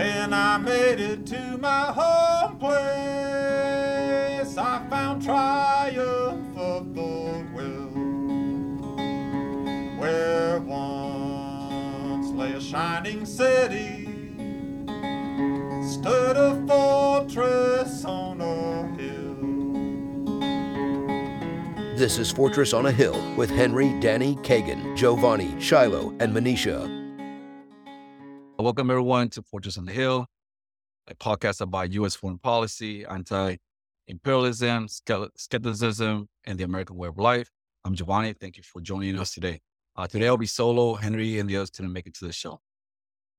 When I made it to my home place, I found triumph of the will. Where once lay a shining city, stood a fortress on a hill. This is Fortress on a Hill with Henri, Danny, Keagan, Jovanni, Shiloh, and Monisha. Welcome, everyone, to Fortress on the Hill, a podcast about U.S. foreign policy, anti imperialism, skepticism, and the American way of life. I'm Jovanni. Thank you for joining us today. Uh, today, I'll be solo. Henri and the others didn't make it to the show.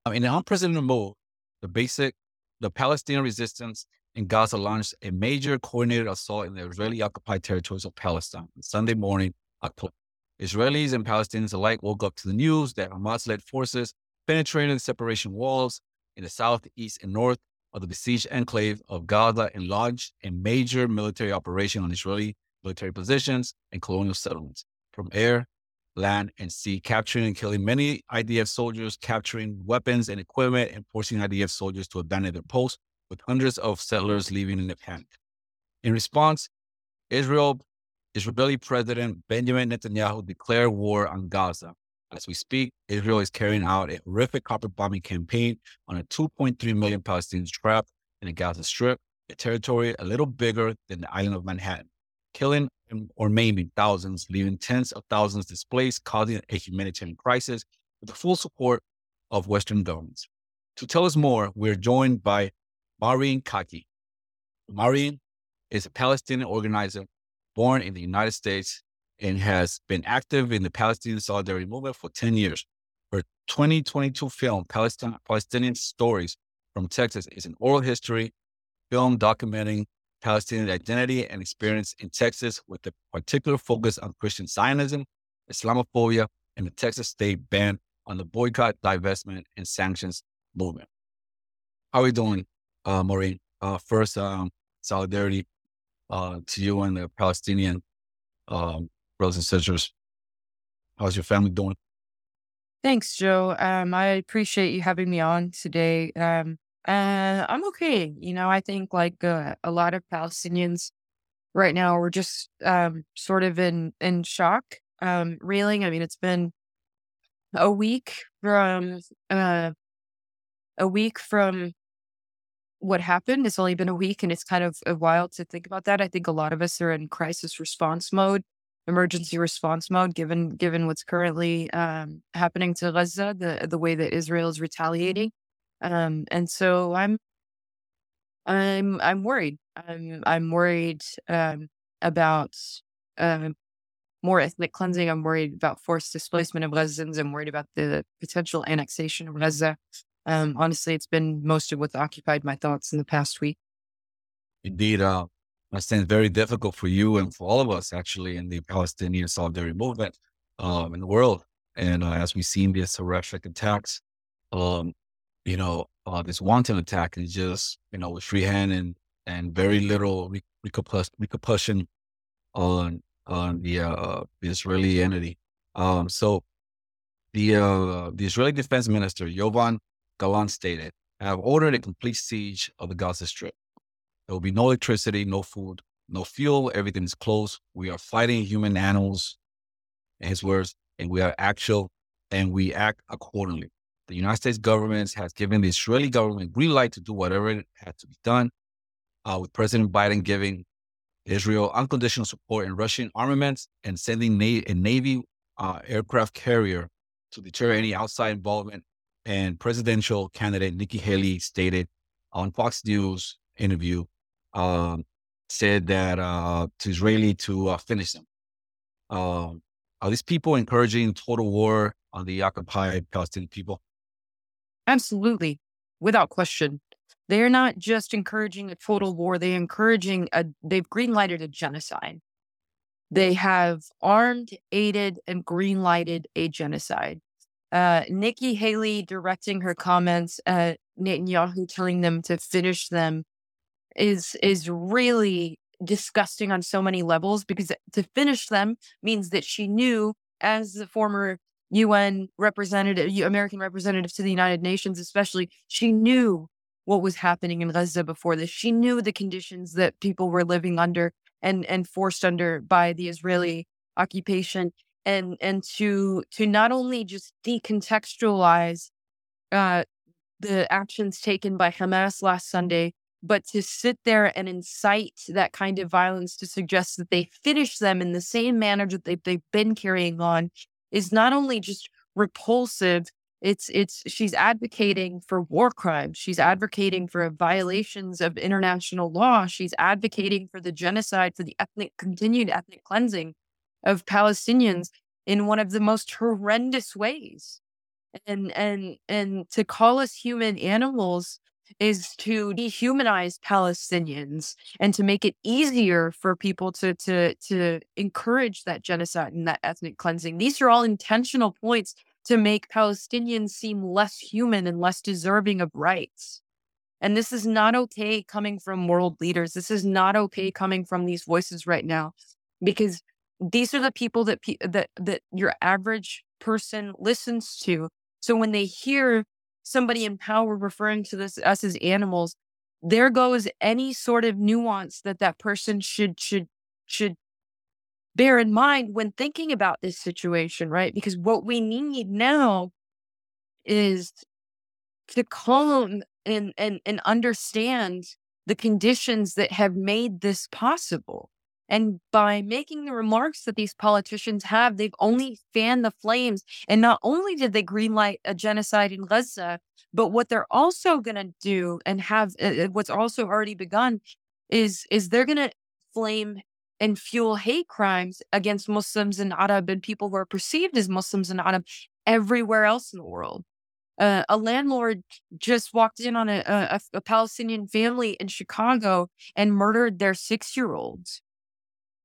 Um, in an unprecedented move, the basic, the Palestinian resistance in Gaza launched a major coordinated assault in the Israeli occupied territories of Palestine on Sunday morning, October. Israelis and Palestinians alike woke up to the news that Hamas led forces penetrating the separation walls in the south, east, and north of the besieged enclave of Gaza and launched a major military operation on Israeli military positions and colonial settlements from air, land, and sea, capturing and killing many IDF soldiers, capturing weapons and equipment, and forcing IDF soldiers to abandon their posts, with hundreds of settlers leaving in a panic. In response, Israel, Israeli President Benjamin Netanyahu declared war on Gaza, as we speak, Israel is carrying out a horrific carpet bombing campaign on a 2.3 million Palestinians trapped in the Gaza Strip, a territory a little bigger than the island of Manhattan, killing or maiming thousands, leaving tens of thousands displaced, causing a humanitarian crisis with the full support of Western governments. To tell us more, we're joined by Moureen Kaki. Moureen is a Palestinian organizer born in the United States and has been active in the Palestinian solidarity movement for 10 years. Her 2022 film, Palestine, Palestinian Stories from Texas, is an oral history film documenting Palestinian identity and experience in Texas with a particular focus on Christian Zionism, Islamophobia, and the Texas state ban on the boycott, divestment, and sanctions movement. How are you doing, uh, Moureen? Uh, first, um, solidarity uh, to you and the Palestinian um, brothers and sisters. How's your family doing? Thanks, Joe. Um, I appreciate you having me on today. Um, uh, I'm okay. You know, I think like uh, a lot of Palestinians right now, we're just um, sort of in in shock, um, reeling. I mean, it's been a week from uh, a week from what happened. It's only been a week, and it's kind of a while to think about that. I think a lot of us are in crisis response mode emergency response mode, given given what's currently um, happening to Gaza, the the way that Israel is retaliating, um, and so I'm I'm I'm worried. I'm I'm worried um, about uh, more ethnic cleansing. I'm worried about forced displacement of Gazans. I'm worried about the potential annexation of Gaza. Um, honestly, it's been most of what's occupied my thoughts in the past week. Indeed, uh, understand it's very difficult for you and for all of us actually in the Palestinian solidarity movement um, in the world. And uh, as we've seen these horrific attacks, um, you know, uh, this wanton attack is just, you know, with free hand and, and very little repercussion on, on the, uh, the Israeli entity. Um, so the, uh, the Israeli defense minister, Yoav Gallant stated, I have ordered a complete siege of the Gaza Strip. There will be no electricity, no food, no fuel. Everything is closed. We are fighting human animals, in his words, and we are actual and we act accordingly. The United States government has given the Israeli government green light to do whatever it had to be done, uh, with President Biden giving Israel unconditional support in Russian armaments and sending na- a Navy uh, aircraft carrier to deter any outside involvement. And presidential candidate Nikki Haley stated on Fox News interview um, said that uh, to Israeli to uh, finish them. Um, are these people encouraging total war on the occupied Palestinian people? Absolutely, without question. They are not just encouraging a total war; they're encouraging a. They've greenlighted a genocide. They have armed, aided, and greenlighted a genocide. Uh, Nikki Haley directing her comments at Netanyahu, telling them to finish them is is really disgusting on so many levels because to finish them means that she knew as the former UN representative, American representative to the United Nations, especially, she knew what was happening in Gaza before this. She knew the conditions that people were living under and and forced under by the Israeli occupation and and to to not only just decontextualize uh, the actions taken by Hamas last Sunday, but to sit there and incite that kind of violence to suggest that they finish them in the same manner that they've, they've been carrying on is not only just repulsive it's it's she's advocating for war crimes she's advocating for violations of international law she's advocating for the genocide for the ethnic continued ethnic cleansing of palestinians in one of the most horrendous ways. And and and to call us human animals is to dehumanize Palestinians and to make it easier for people to to to encourage that genocide and that ethnic cleansing. These are all intentional points to make Palestinians seem less human and less deserving of rights. And this is not okay coming from world leaders. This is not okay coming from these voices right now, because these are the people that pe- that that your average person listens to. So when they hear somebody in power referring to this us as animals, there goes any sort of nuance that that person should should should bear in mind when thinking about this situation, right? Because what we need now is to calm and and and understand the conditions that have made this possible. And by making the remarks that these politicians have, they've only fanned the flames. And not only did they greenlight a genocide in Gaza, but what they're also going to do and have uh, uh, what's also already begun is is they're going to flame and fuel hate crimes against Muslims and Arab and people who are perceived as Muslims and Arab everywhere else in the world. Uh, a landlord just walked in on a, a, a Palestinian family in Chicago and murdered their six year olds.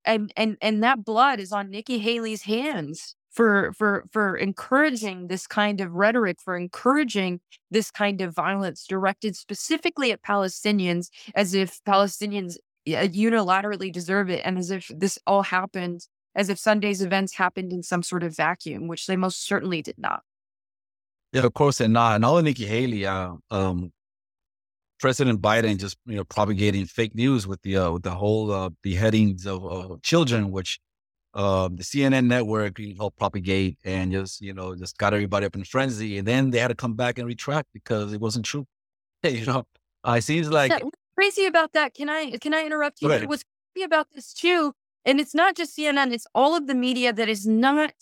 And, and, and that blood is on Nikki Haley's hands for, for, for encouraging this kind of rhetoric, for encouraging this kind of violence directed specifically at Palestinians as if Palestinians unilaterally deserve it and as if this all happened as if Sunday's events happened in some sort of vacuum, which they most certainly did not. Yeah, of course they're not. And all Nikki Haley, uh, um, President Biden just you know propagating fake news with the uh, with the whole uh, beheadings of uh, children, which uh, the CNN network helped propagate and just you know just got everybody up in frenzy, and then they had to come back and retract because it wasn't true. You know, uh, it seems like crazy about that. Can I can I interrupt you? What's crazy about this too, and it's not just CNN, it's all of the media that is not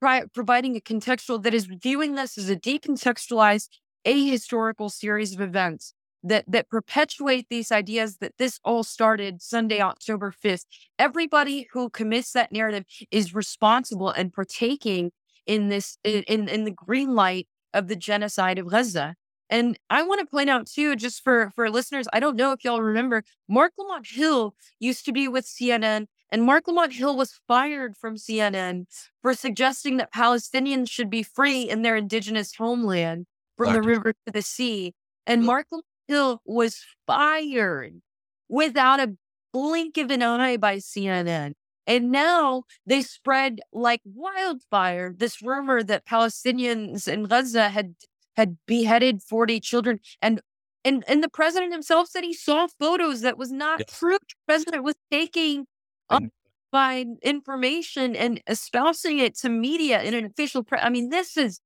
pri- providing a contextual that is viewing this as a decontextualized ahistorical series of events that that perpetuate these ideas that this all started Sunday, October 5th. Everybody who commits that narrative is responsible and partaking in this in in the green light of the genocide of Gaza. And I want to point out too, just for for listeners, I don't know if y'all remember, Mark Lamont Hill used to be with CNN, and Mark Lamont Hill was fired from CNN for suggesting that Palestinians should be free in their indigenous homeland from the river to the sea. And Lamont Hill was fired without a blink of an eye by CNN. And now they spread like wildfire this rumor that Palestinians in Gaza had had beheaded 40 children. And and and the president himself said he saw photos that was not yes. true. The president was taking up by information and espousing it to media in an official press. I mean, this is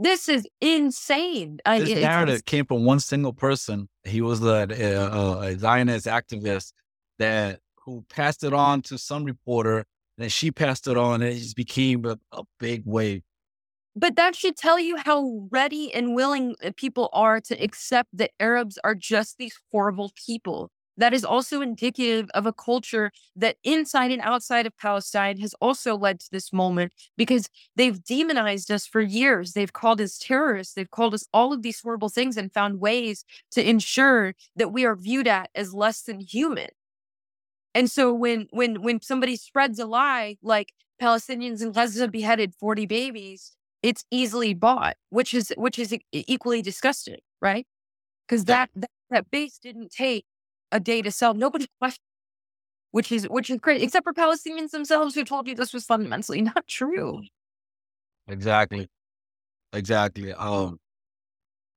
this is insane. This I, narrative came from one single person. He was a, a, a Zionist activist that who passed it on to some reporter. Then she passed it on, and it just became a, a big wave. But that should tell you how ready and willing uh, people are to accept that Arabs are just these horrible people. That is also indicative of a culture that inside and outside of Palestine has also led to this moment because they've demonized us for years. They've called us terrorists. They've called us all of these horrible things and found ways to ensure that we are viewed at as less than human. And so when when when somebody spreads a lie like Palestinians in Gaza beheaded 40 babies, it's easily bought, which is which is equally disgusting, right? Because that, that that base didn't take a day to sell. Nobody questioned, which is which is great, except for Palestinians themselves who told you this was fundamentally not true. Exactly, exactly. Um,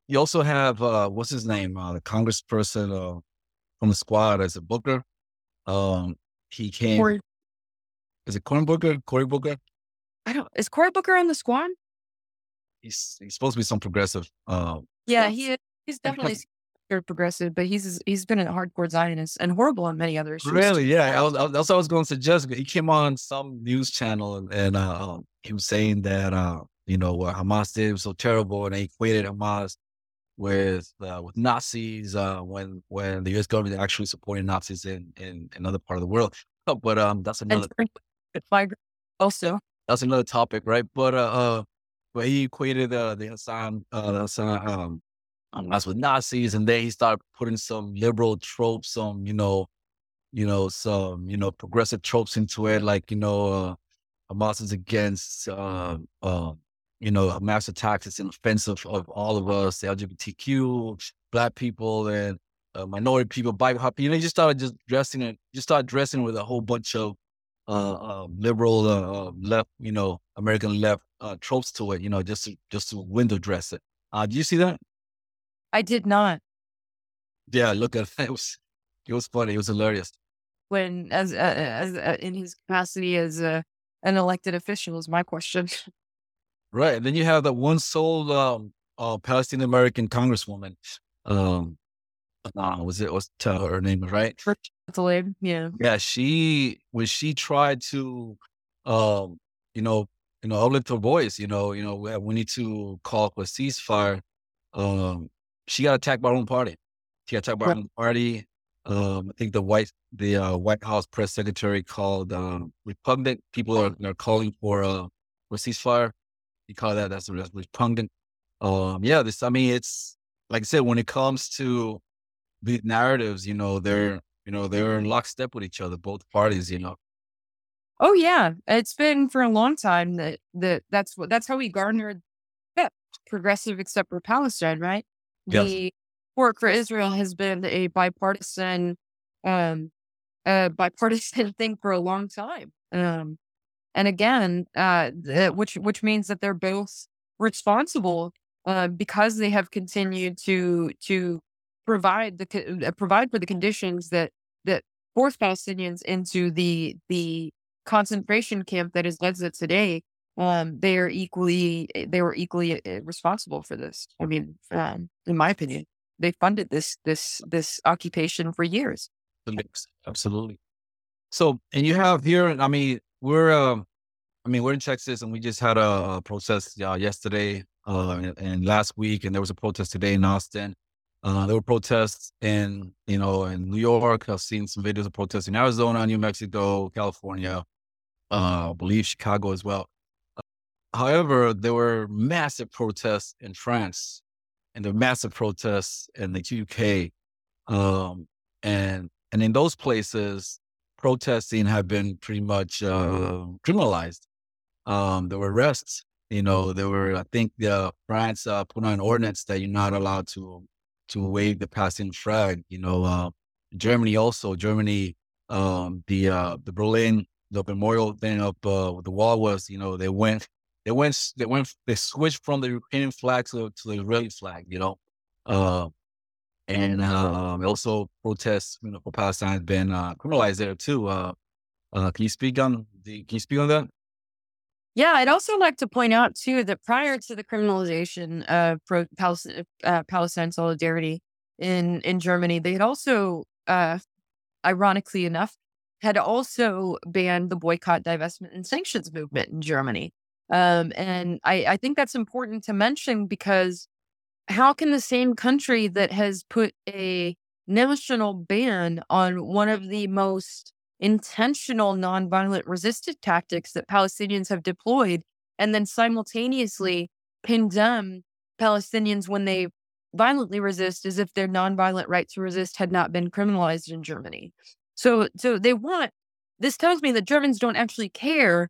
you also have uh, what's his name, uh, the congressperson uh, from the squad as a Booker. Um, he came. Cory, Is it Cory Booker? Cory Booker? I don't. Is Cory Booker on the squad? He's he's supposed to be some progressive. Um, Yeah, he is. He's definitely progressive, but he's he's been a hardcore Zionist and horrible on many other issues. Really? Yeah. I was, I that's what I was going to suggest. He came on some news channel and, and uh, um, he was saying that, uh, you know, what Hamas did was so terrible and they equated Hamas with uh, with Nazis uh, when when the U.S. government actually supported Nazis in, in another part of the world. Oh, but um, that's another And also. that's another topic, right? But uh, uh but he equated uh, the Hassan uh the Hassan um Hamas with Nazis, and then he started putting some liberal tropes, some you know, you know, some you know progressive tropes into it, like you know, uh, Hamas is against uh, uh, you know mass attacks. It's an offensive of all of us, the LGBTQ, black people, and uh, minority people, BIPOC. You know, you just started just dressing it. You start dressing with a whole bunch of uh, uh, liberal uh, uh, left, you know, American left uh, tropes to it. You know, just to, just to window dress it. Uh, do you see that? I did not Yeah, look at it. It was it was funny. It was hilarious. when as uh, as uh, in his capacity as uh, an elected official is my question. Right. And then you have that one sole um, uh, Palestinian American congresswoman. Um, uh, was it was tell her name right? Tlaib, yeah. Yeah, she when she tried to, um, you know, you know, uplift her voice. You know, you know, we, we need to call for a ceasefire. Um, she got attacked by her own party. She got attacked by her own party. Um, I think the white the uh, White House press secretary called um, repugnant. People are, are calling for uh, for ceasefire. You call that that's, that's repugnant. Um, yeah, this. I mean, it's like I said when it comes to these narratives, you know, they're you know they're in lockstep with each other, both parties. You know, Oh yeah, it's been for a long time that that that's what that's how we garnered yeah, progressive except for Palestine, right? The support for Israel has been a bipartisan, um, uh, bipartisan thing for a long time. Um, and again, uh, the, which which means that they're both responsible, uh, because they have continued to to provide the uh, provide for the conditions that that force Palestinians into the the concentration camp that is Gaza today, um, they are equally they were equally uh, responsible for this. I mean, um, in my opinion, they funded this this this occupation for years. absolutely. So, and you have here, I mean, we're, um, I mean, we're in Texas, and we just had a, a protest uh, yesterday uh, and, and last week, and there was a protest today in Austin. Uh, there were protests in, you know, in New York. I've seen some videos of protests in Arizona, New Mexico, California, uh, I believe Chicago as well. However, there were massive protests in France, and were massive protests in the UK, um, and and in those places, protesting had been pretty much uh, criminalized. Um, there were arrests. You know, there were. I think uh, France uh, put on an ordinance that you're not allowed to to wave the passing flag. You know, uh, Germany also. Germany, um, the uh, the Berlin the memorial thing up uh, the wall was. You know, they went. They went. They went. They switched from the European flag to, to the Israeli flag. You know, uh, and um, also protests, you know, for Palestine has been uh, criminalized there too. Uh, uh, can you speak on the? Can you speak on that? Yeah, I'd also like to point out too that prior to the criminalization of pro- Palestine, uh, Palestine solidarity in in Germany, they had also, uh, ironically enough, had also banned the boycott, divestment, and sanctions movement in Germany. Um, and I, I think that's important to mention because how can the same country that has put a national ban on one of the most intentional nonviolent resistance tactics that Palestinians have deployed and then simultaneously condemn Palestinians when they violently resist as if their nonviolent right to resist had not been criminalized in Germany. So so they want this tells me that Germans don't actually care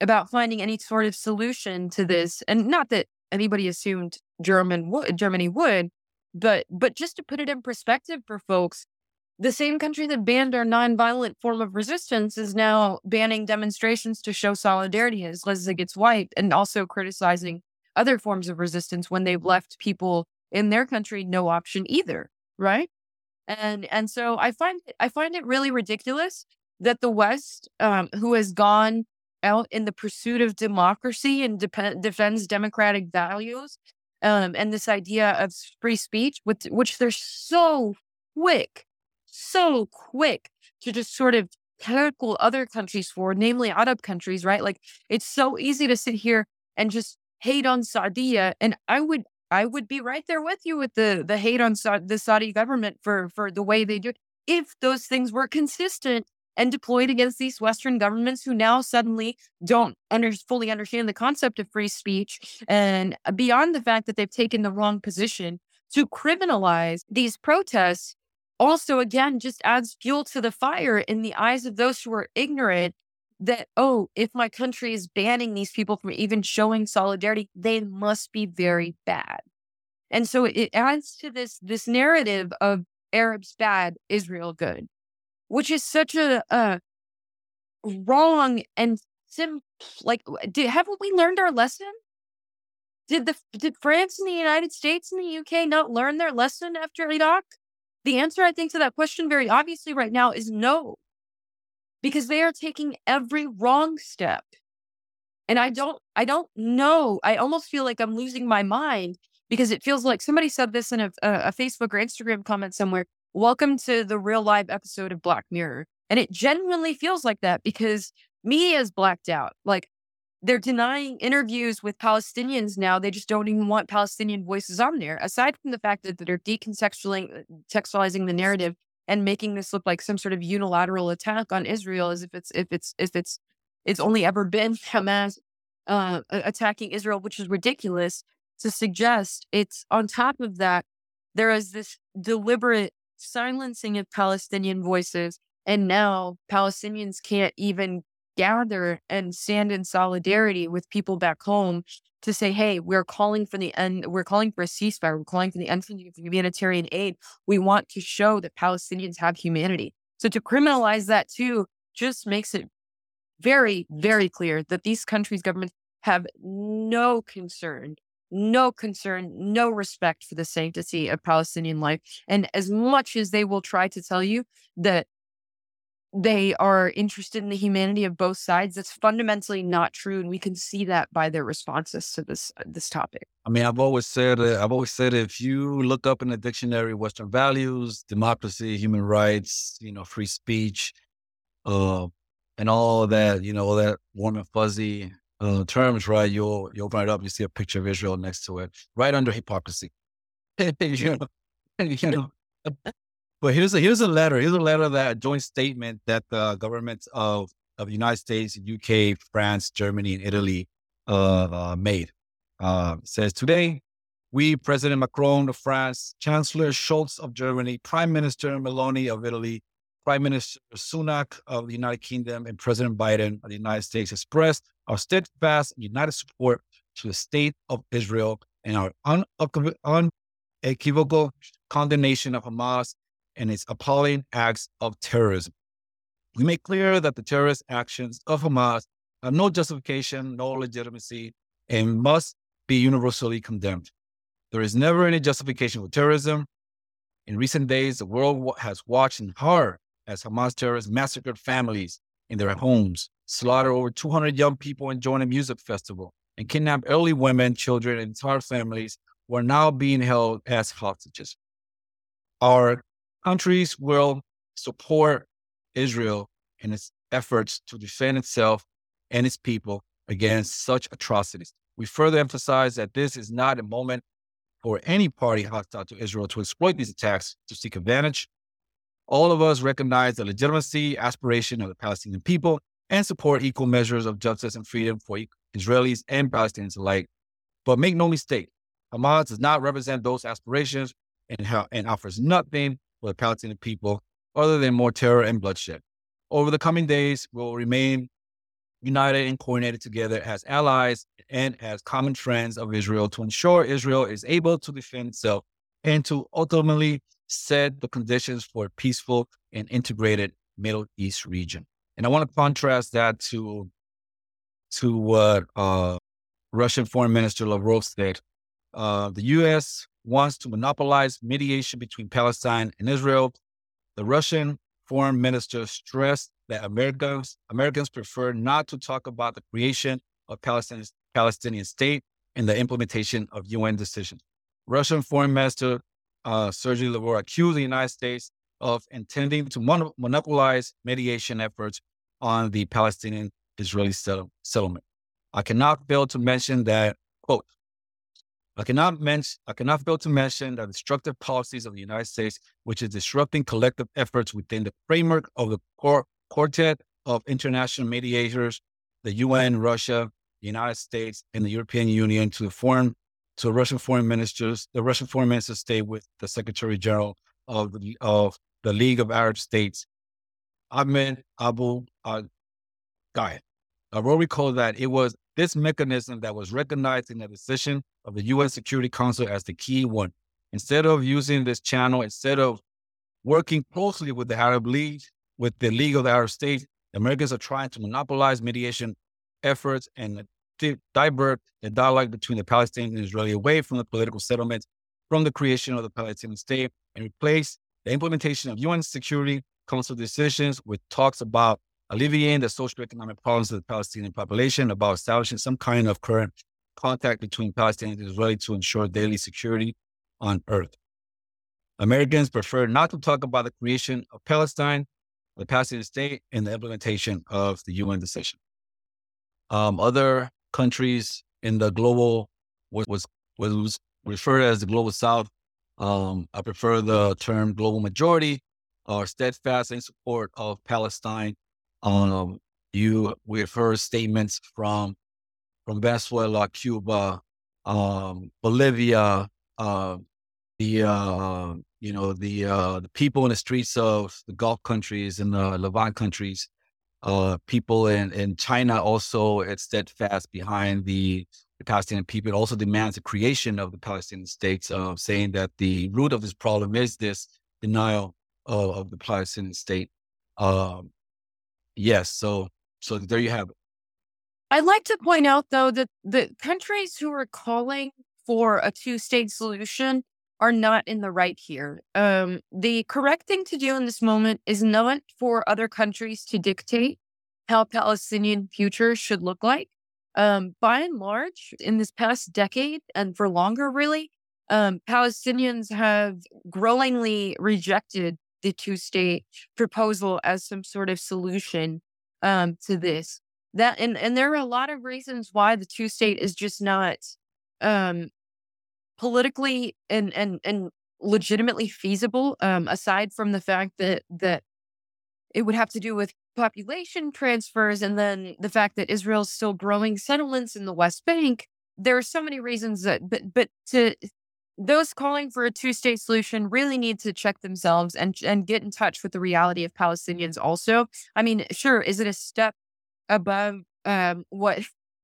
about finding any sort of solution to this and not that anybody assumed German would Germany would but but just to put it in perspective for folks the same country that banned our nonviolent form of resistance is now banning demonstrations to show solidarity as Gaza gets wiped and also criticizing other forms of resistance when they've left people in their country no option either, right? And and so I find I find it really ridiculous that the West, um, who has gone out in the pursuit of democracy and defends democratic values, um, and this idea of free speech, with which they're so quick, so quick to just sort of tackle other countries for, namely Arab countries, right? Like it's so easy to sit here and just hate on Saudi, and I would I would be right there with you with the the hate on Sa- the Saudi government for for the way they do it. If those things were consistent and deployed against these Western governments who now suddenly don't under, fully understand the concept of free speech, and beyond the fact that they've taken the wrong position to criminalize these protests, also again just adds fuel to the fire in the eyes of those who are ignorant that, oh, if my country is banning these people from even showing solidarity, they must be very bad. And so it adds to this this narrative of Arabs bad, Israel good, which is such a, a wrong and sim like did, haven't we learned our lesson? Did the did France and the United States and the UK not learn their lesson after Iraq? The answer I think to that question very obviously right now is no because they are taking every wrong step. And I don't, I don't know. I almost feel like I'm losing my mind because it feels like somebody said this in a, a Facebook or Instagram comment somewhere. Welcome to the real live episode of Black Mirror. And it genuinely feels like that because media is blacked out. Like they're denying interviews with Palestinians now. They just don't even want Palestinian voices on there. Aside from the fact that they're decontextualizing the narrative and making this look like some sort of unilateral attack on Israel as if it's if it's if it's it's only ever been Hamas uh, attacking Israel, which is ridiculous to suggest. It's on top of that, there is this deliberate silencing of Palestinian voices, and now Palestinians can't even gather and stand in solidarity with people back home to say, hey, we're calling for the end, we're calling for a ceasefire, we're calling for the end of humanitarian aid. We want to show that Palestinians have humanity. So to criminalize that too just makes it very, very clear that these countries' governments have no concern, no concern, no respect for the sanctity of Palestinian life. And as much as they will try to tell you that they are interested in the humanity of both sides. That's fundamentally not true, and we can see that by their responses to this uh, this topic. I mean, I've always said, uh, I've always said, if you look up in the dictionary Western values, democracy, human rights, you know, free speech, uh, and all that, you know, all that warm and fuzzy uh, terms, right? You'll you'll open it up, you see a picture of Israel next to it, right under hypocrisy. you know, you know but here's a here's a letter. Here's a letter that a joint statement that the governments of of the United States, UK, France, Germany, and Italy uh, uh, made. Says today, we, President Macron of France, Chancellor Scholz of Germany, Prime Minister Meloni of Italy, Prime Minister Sunak of the United Kingdom, and President Biden of the United States expressed our steadfast and united support to the state of Israel and our unequivocal condemnation of Hamas and its appalling acts of terrorism. We make clear that the terrorist actions of Hamas have no justification, no legitimacy, and must be universally condemned. There is never any justification for terrorism. In recent days, the world has watched in horror as Hamas terrorists massacred families in their homes, slaughtered over 200 young people enjoying a music festival, and kidnapped early women, children, and entire families who are now being held as hostages. Our countries will support Israel in its efforts to defend itself and its people against such atrocities. We further emphasize that this is not a moment for any party hostile to Israel to exploit these attacks to seek advantage. All of us recognize the legitimacy, aspiration of the Palestinian people and support equal measures of justice and freedom for Israelis and Palestinians alike. But make no mistake, Hamas does not represent those aspirations and, ha- and offers nothing for the Palestinian people other than more terror and bloodshed. Over the coming days, we'll remain united and coordinated together as allies and as common friends of Israel to ensure Israel is able to defend itself and to ultimately set the conditions for a peaceful and integrated Middle East region. And I want to contrast that to to what uh, Russian Foreign Minister Lavrov said. Uh, the U.S. wants to monopolize mediation between Palestine and Israel. The Russian foreign minister stressed that Americans Americans prefer not to talk about the creation of Palestinian Palestinian state and the implementation of UN decisions. Russian Foreign Minister uh, Sergei Lavrov accused the United States of intending to mon- monopolize mediation efforts on the Palestinian Israeli settle- settlement. I cannot fail to mention that, quote, I cannot, mention, I cannot fail to mention the destructive policies of the United States, which is disrupting collective efforts within the framework of the core, quartet of international mediators, the UN, Russia, the United States, and the European Union to the foreign to Russian foreign ministers. The Russian foreign minister stayed with the Secretary General of the of the League of Arab States, Ahmed Abu al Ghaid. I will recall that it was this mechanism that was recognized in the decision of the UN Security Council as the key one. Instead of using this channel, instead of working closely with the Arab League, with the League of the Arab States, the Americans are trying to monopolize mediation efforts and divert the dialogue between the Palestinians and Israeli away from the political settlement, from the creation of the Palestinian state, and replace the implementation of UN Security Council decisions with talks about alleviating the socioeconomic problems of the Palestinian population, about establishing some kind of current contact between Palestinians and Israeli to ensure daily security on earth. Americans prefer not to talk about the creation of Palestine, the Palestinian state, and the implementation of the UN decision. Um, other countries in the global was was, was referred as the global south. Um, I prefer the term global majority are steadfast in support of Palestine. Um, you we've heard statements from from Venezuela, Cuba, um, Bolivia, uh, the uh, you know the uh, the people in the streets of the Gulf countries and the Levant countries uh, people in, in China also it's steadfast behind the, the Palestinian people. It also demands the creation of the Palestinian states, uh, saying that the root of this problem is this denial of, of the Palestinian state. Um, yes, so so there you have it. I'd like to point out, though, that the countries who are calling for a two state solution are not in the right here. Um, the correct thing to do in this moment is not for other countries to dictate how Palestinian future should look like. Um, by and large, in this past decade and for longer, really, um, Palestinians have growingly rejected the two state proposal as some sort of solution um, to this. That and, and there are a lot of reasons why the two state is just not um, politically and and and legitimately feasible um, aside from the fact that that it would have to do with population transfers and then the fact that Israel's still growing settlements in the West Bank there are so many reasons that but but to those calling for a two-state solution really need to check themselves and and get in touch with the reality of Palestinians also i mean sure is it a step above um, what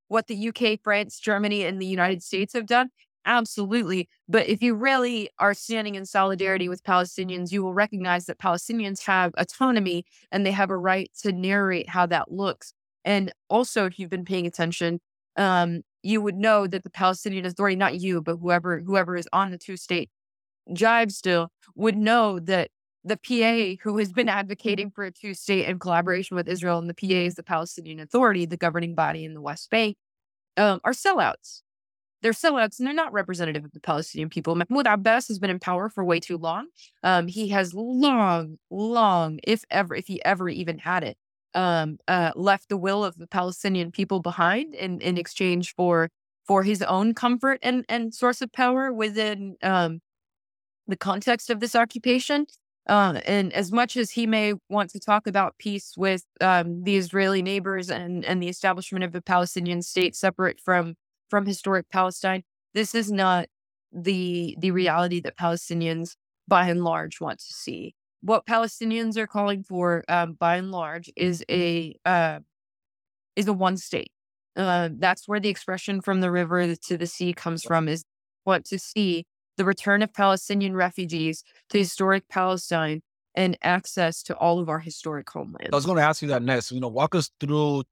what the UK, France, Germany, and the United States have done. Absolutely. But if you really are standing in solidarity with Palestinians, you will recognize that Palestinians have autonomy and they have a right to narrate how that looks. And also, if you've been paying attention, um, you would know that the Palestinian Authority, not you, but whoever whoever is on the two state jive still, would know that the PA, who has been advocating for a two state in collaboration with Israel, and the PA is the Palestinian Authority, the governing body in the West Bank, um, are sellouts. They're sellouts and they're not representative of the Palestinian people. Mahmoud Abbas has been in power for way too long. Um, he has long, long, if ever, if he ever even had it, um, uh, left the will of the Palestinian people behind in, in exchange for for his own comfort and, and source of power within um, the context of this occupation. Uh, and as much as he may want to talk about peace with um, the Israeli neighbors and, and the establishment of a Palestinian state separate from from historic Palestine. This is not the the reality that Palestinians by and large want to see. What Palestinians are calling for, um, by and large, is a uh, is a one state. Uh, that's where the expression "from the river to the sea" comes from. Is want to see the return of Palestinian refugees to historic Palestine and access to all of our historic homelands. I was going to ask you that next. You know, walk us through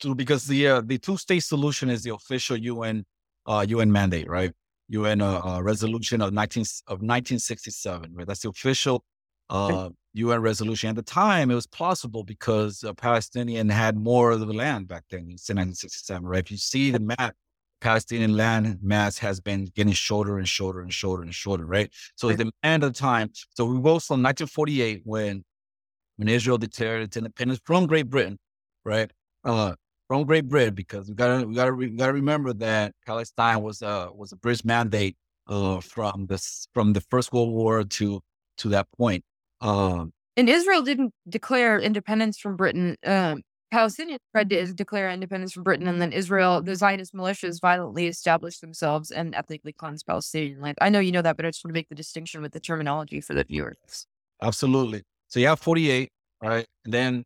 to because the uh, the two state solution is the official UN uh, UN mandate, right? UN uh, uh, resolution of 19 of 1967. Right, that's the official uh, UN resolution. At the time, it was plausible because a Palestinian had more of the land back then in 1967. Right, if you see the map, Palestinian land mass has been getting shorter and shorter and shorter and shorter. Right, so at the end of the time. So we go from 1948 when when Israel declared its independence from Great Britain, right? Uh, from Great Britain, because we gotta we gotta we gotta remember that Palestine was a was a British mandate uh, from this from the First World War to to that point. Um, and Israel didn't declare independence from Britain. Um, Palestinians tried to declare independence from Britain, and then Israel, the Zionist militias, violently established themselves and ethnically cleansed Palestinian land. I know you know that, but I just want to make the distinction with the terminology for the viewers. Absolutely. So you have 48, right? And then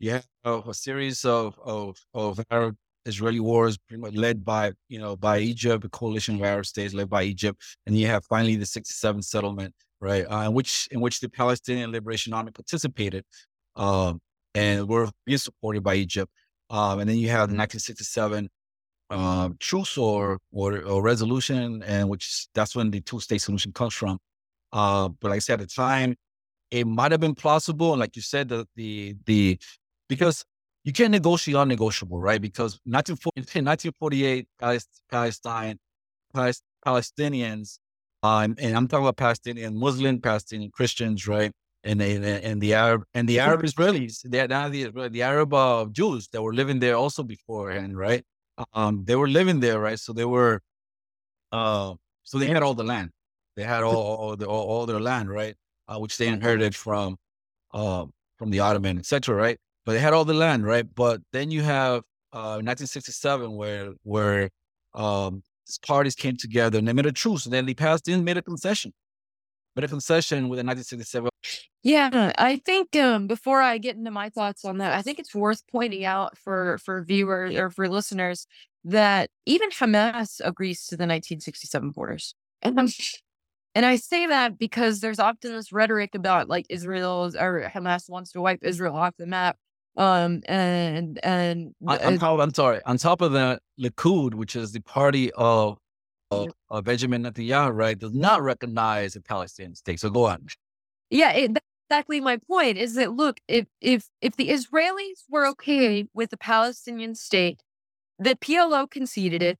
you have a series of, of, of Arab Israeli wars pretty much led by, you know, by Egypt, a coalition of Arab states led by Egypt. And you have finally the 67 settlement, right? Uh, in which, in which the Palestinian Liberation Army participated. Um, and were being supported by Egypt. Um, and then you have the 1967 uh, truce or, or, or resolution, and which that's when the two state solution comes from. Uh, but like I said, at the time, it might have been plausible. And like you said, the the the because you can't negotiate unnegotiable, right? Because 1948, Palestine, Palestinians, um, and I'm talking about Palestinian Muslim, Palestinian Christians, right? And and, and the Arab and the Arab Israelis, they now the the Arab uh, Jews that were living there also beforehand, right? Um, they were living there, right? So they were, uh, so they had all the land. They had all all, the, all, all their land, right? uh, which they inherited from uh, from the Ottoman, etc. Right, but they had all the land, right? But then you have uh, 1967, where where um, these parties came together and they made a truce, and then the Palestinians made a concession, made a concession with the 1967. Yeah, I think um, before I get into my thoughts on that, I think it's worth pointing out for for viewers or for listeners that even Hamas agrees to the 1967 borders. And I'm and I say that because there's often this rhetoric about like Israel or Hamas wants to wipe Israel off the map. Um and and on, on top, I'm sorry. On top of that, Likud, which is the party of of, of Benjamin Netanyahu, right, does not recognize a Palestinian state. So go on. Yeah, it, that's exactly my point. Is that look, if if if the Israelis were okay with the Palestinian state, that PLO conceded it,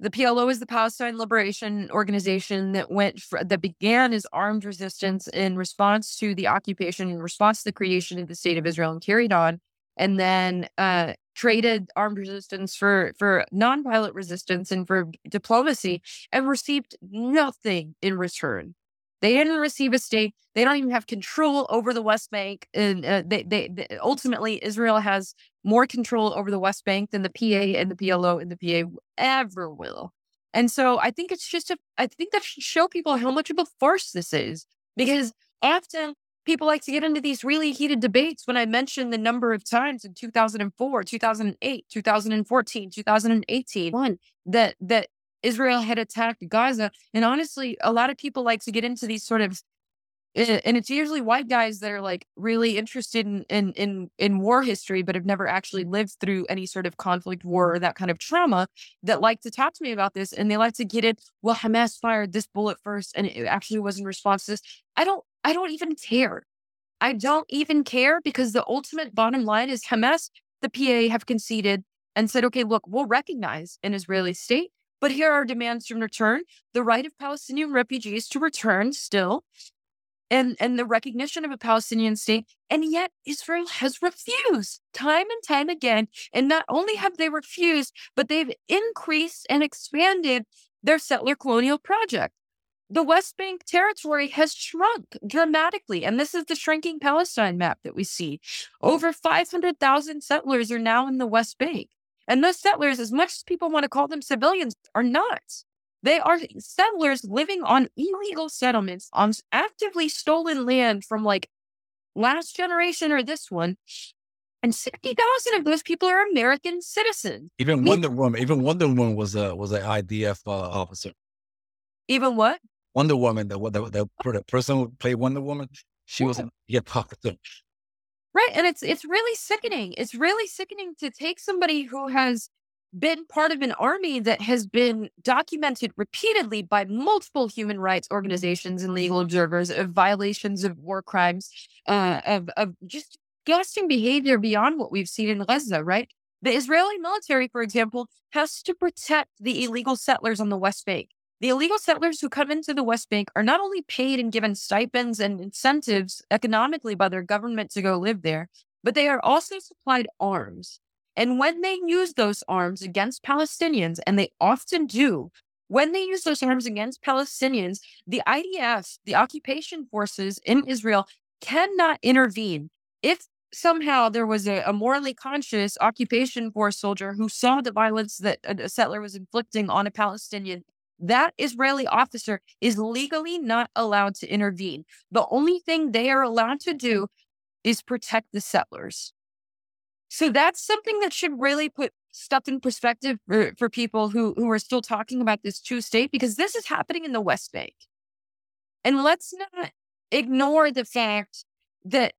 the PLO is the Palestine Liberation Organization that went for, that began as armed resistance in response to the occupation, in response to the creation of the state of Israel, and carried on, and then uh, traded armed resistance for for nonviolent resistance and for diplomacy, and received nothing in return. They didn't receive a state. They don't even have control over the West Bank. And uh, they, they, they, ultimately, Israel has more control over the West Bank than the PA and the PLO and the PA ever will. And so I think it's just a, I think that should show people how much of a farce this is because often people like to get into these really heated debates when I mention the number of times in 2004, 2008, 2014, 2018, one that that Israel had attacked Gaza. And honestly, a lot of people like to get into these sort of eh, and it's usually white guys that are like really interested in, in in in war history but have never actually lived through any sort of conflict war or that kind of trauma that like to talk to me about this and they like to get it well hamas fired this bullet first and it actually was in response to this i don't i don't even care i don't even care because the ultimate bottom line is hamas the pa have conceded and said okay look we'll recognize an israeli state but here are demands in return the right of Palestinian refugees to return still, and, and the recognition of a Palestinian state. And yet Israel has refused time and time again. And not only have they refused, but they've increased and expanded their settler colonial project. The West Bank territory has shrunk dramatically. And this is the shrinking Palestine map that we see. Over 500,000 settlers are now in the West Bank. And those settlers, as much as people want to call them civilians, are not. They are settlers living on illegal settlements on actively stolen land from like last generation or this one. And 60,000 of those people are American citizens. Even Wonder Woman, even Wonder Woman was a was an IDF uh, officer. Even what? Wonder Woman, the, the, the, the person who played Wonder Woman, she was an IDF officer. Right. And it's it's really sickening. It's really sickening to take somebody who has been part of an army that has been documented repeatedly by multiple human rights organizations and legal observers of violations of war crimes, uh, of, of just disgusting behavior beyond what we've seen in Gaza, right? The Israeli military, for example, has to protect the illegal settlers on the West Bank. The illegal settlers who come into the West Bank are not only paid and given stipends and incentives economically by their government to go live there, but they are also supplied arms. And when they use those arms against Palestinians, and they often do, when they use those arms against Palestinians, the IDF, the occupation forces in Israel, cannot intervene. If somehow there was a, a, morally conscious occupation force soldier who saw the violence that a, a settler was inflicting on a Palestinian, that Israeli officer is legally not allowed to intervene. The only thing they are allowed to do is protect the settlers. So that's something that should really put stuff in perspective for, for people who, who are still talking about this two state, because this is happening in the West Bank. And let's not ignore the fact that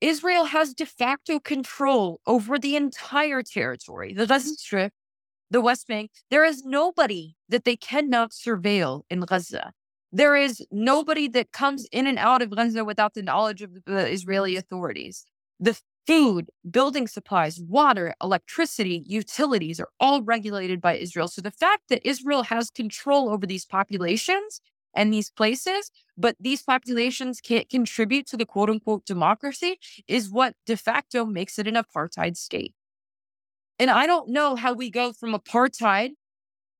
Israel has de facto control over the entire territory, the Gaza Strip, the West Bank. There is nobody that they cannot surveil in Gaza. There is nobody that comes in and out of Gaza without the knowledge of the Israeli authorities. The food, building supplies, water, electricity, utilities are all regulated by Israel. So the fact that Israel has control over these populations and these places, but these populations can't contribute to the quote unquote democracy is what de facto makes it an apartheid state. And I don't know how we go from apartheid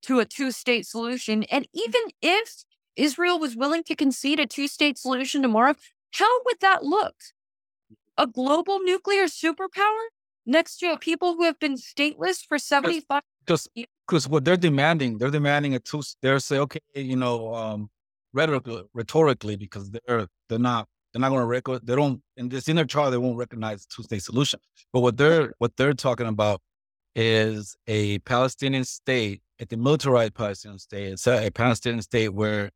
to a two state solution. And even if Israel was willing to concede a two state solution tomorrow, how would that look? A global nuclear superpower next to a people who have been stateless for 75 because because what they're demanding they're demanding a two they're say okay you know um rhetorically, rhetorically because they're they're not they're not going to record they don't in this inner chart they won't recognize two state solution. But what they're what they're talking about is a Palestinian state, a demilitarized Palestinian state. It's a, a Palestinian state where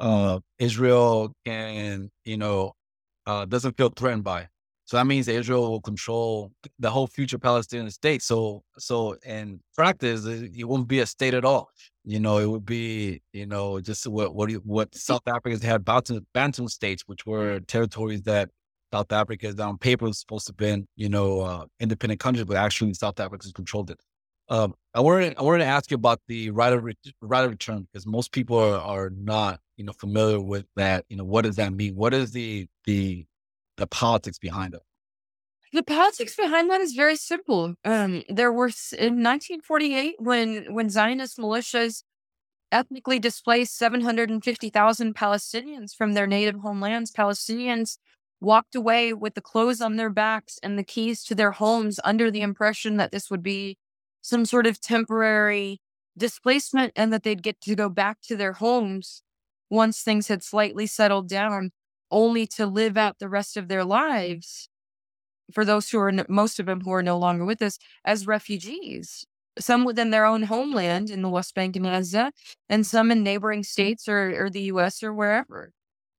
uh, Israel can you know uh, doesn't feel threatened by. So that means Israel will control the whole future Palestinian state. So, so in practice, it won't be a state at all. You know, it would be, you know, just what what what South Africans had Bantu, Bantu states, which were territories that South Africa is on paper was supposed to be, you know, uh, independent countries, but actually South Africa controlled it. Um, I wanted I wanted to ask you about the right of re- right of return because most people are, are not, you know, familiar with that. You know, what does that mean? What is the the the politics behind it? The politics behind that is very simple. Um, there were in 1948 when when Zionist militias ethnically displaced 750,000 Palestinians from their native homelands. Palestinians walked away with the clothes on their backs and the keys to their homes under the impression that this would be some sort of temporary displacement and that they'd get to go back to their homes once things had slightly settled down only to live out the rest of their lives for those who are most of them who are no longer with us as refugees. Some within their own homeland in the west bank and gaza and some in neighboring states or, or the us or wherever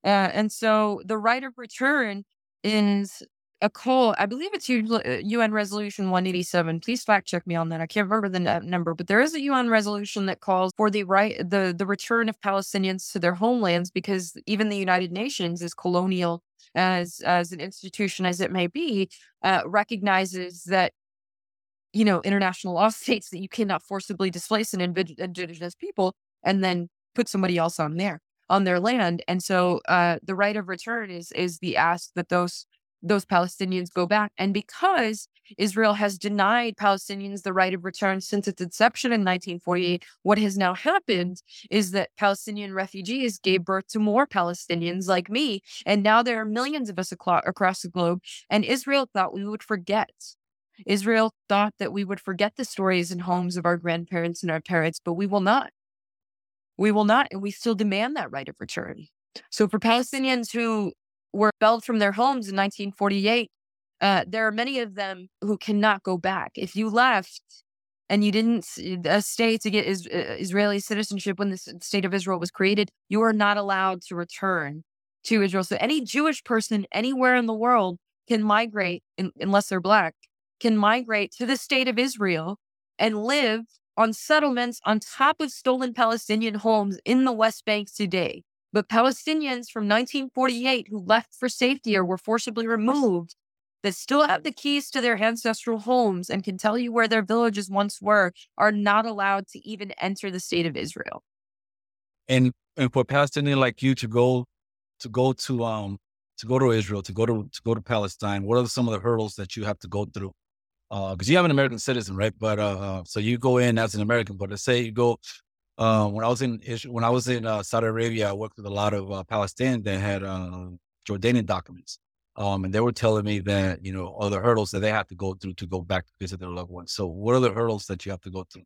uh, and so the right of return is a call. I believe it's UN uh, Resolution 187. Please fact check me on that. I can't remember the number, but there is a UN resolution that calls for the right, the the return of Palestinians to their homelands because even the United Nations, as colonial as as an institution as it may be, uh, recognizes that you know international law states that you cannot forcibly displace an indigenous people and then put somebody else on there on their land. And so uh, the right of return is is the ask that those those Palestinians go back. And because Israel has denied Palestinians the right of return since its inception in 1948, what has now happened is that Palestinian refugees gave birth to more Palestinians like me. And now there are millions of us across the globe. And Israel thought we would forget. Israel thought that we would forget the stories and homes of our grandparents and our parents, but we will not. We will not. And we still demand that right of return. So for Palestinians who were expelled from their homes in 1948, uh, there are many of them who cannot go back. If you left and you didn't stay to get is, uh, Israeli citizenship when the state of Israel was created, you are not allowed to return to Israel. So any Jewish person anywhere in the world can migrate, in, unless they're black, can migrate to the state of Israel and live on settlements on top of stolen Palestinian homes in the West Bank today. But Palestinians from 1948 who left for safety or were forcibly removed that still have the keys to their ancestral homes and can tell you where their villages once were are not allowed to even enter the state of Israel. And and for Palestinian like you to go to go to um to go to Israel, to go to to go to Palestine, what are some of the hurdles that you have to go through? Because uh, you have an American citizen, right? But uh, so you go in as an American. But let's say you go. Uh, when I was in when I was in uh, Saudi Arabia, I worked with a lot of uh, Palestinians that had uh, Jordanian documents. Um, and they were telling me that, you know, all the hurdles that they have to go through to go back to visit their loved ones. So what are the hurdles that you have to go through?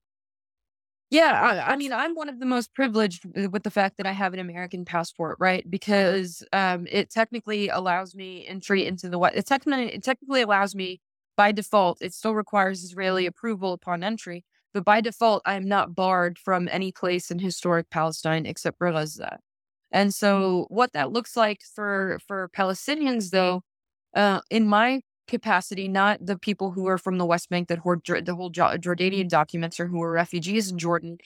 Yeah, I, I mean, I'm one of the most privileged with the fact that I have an American passport, right? Because um, it technically allows me entry into the what it technically it technically allows me by default. It still requires Israeli approval upon entry, but by default, I am not barred from any place in historic Palestine except for Gaza. And so what that looks like for for Palestinians though, uh, in my capacity, not the people who are from the West Bank that hold the whole Jordanian documents or who are refugees in Jordan.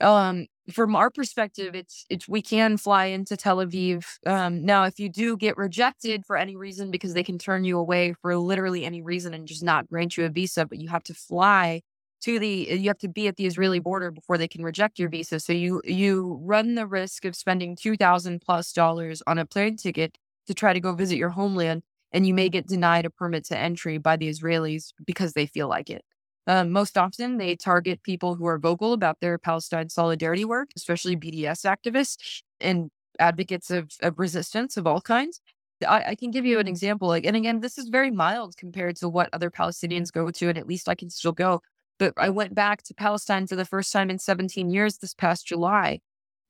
Um, from our perspective, it's it's we can fly into Tel Aviv. Um, now, if you do get rejected for any reason, because they can turn you away for literally any reason and just not grant you a visa, but you have to fly to the you have to be at the Israeli border before they can reject your visa. So you you run the risk of spending two thousand plus dollars on a plane ticket to try to go visit your homeland, and you may get denied a permit to entry by the Israelis because they feel like it. Um, most often, they target people who are vocal about their Palestine solidarity work, especially BDS activists and advocates of, of resistance of all kinds. I, I, can give you an example. Like, and again, this is very mild compared to what other Palestinians go to, and at least I can still go. But I went back to Palestine for the first time in 17 years this past July.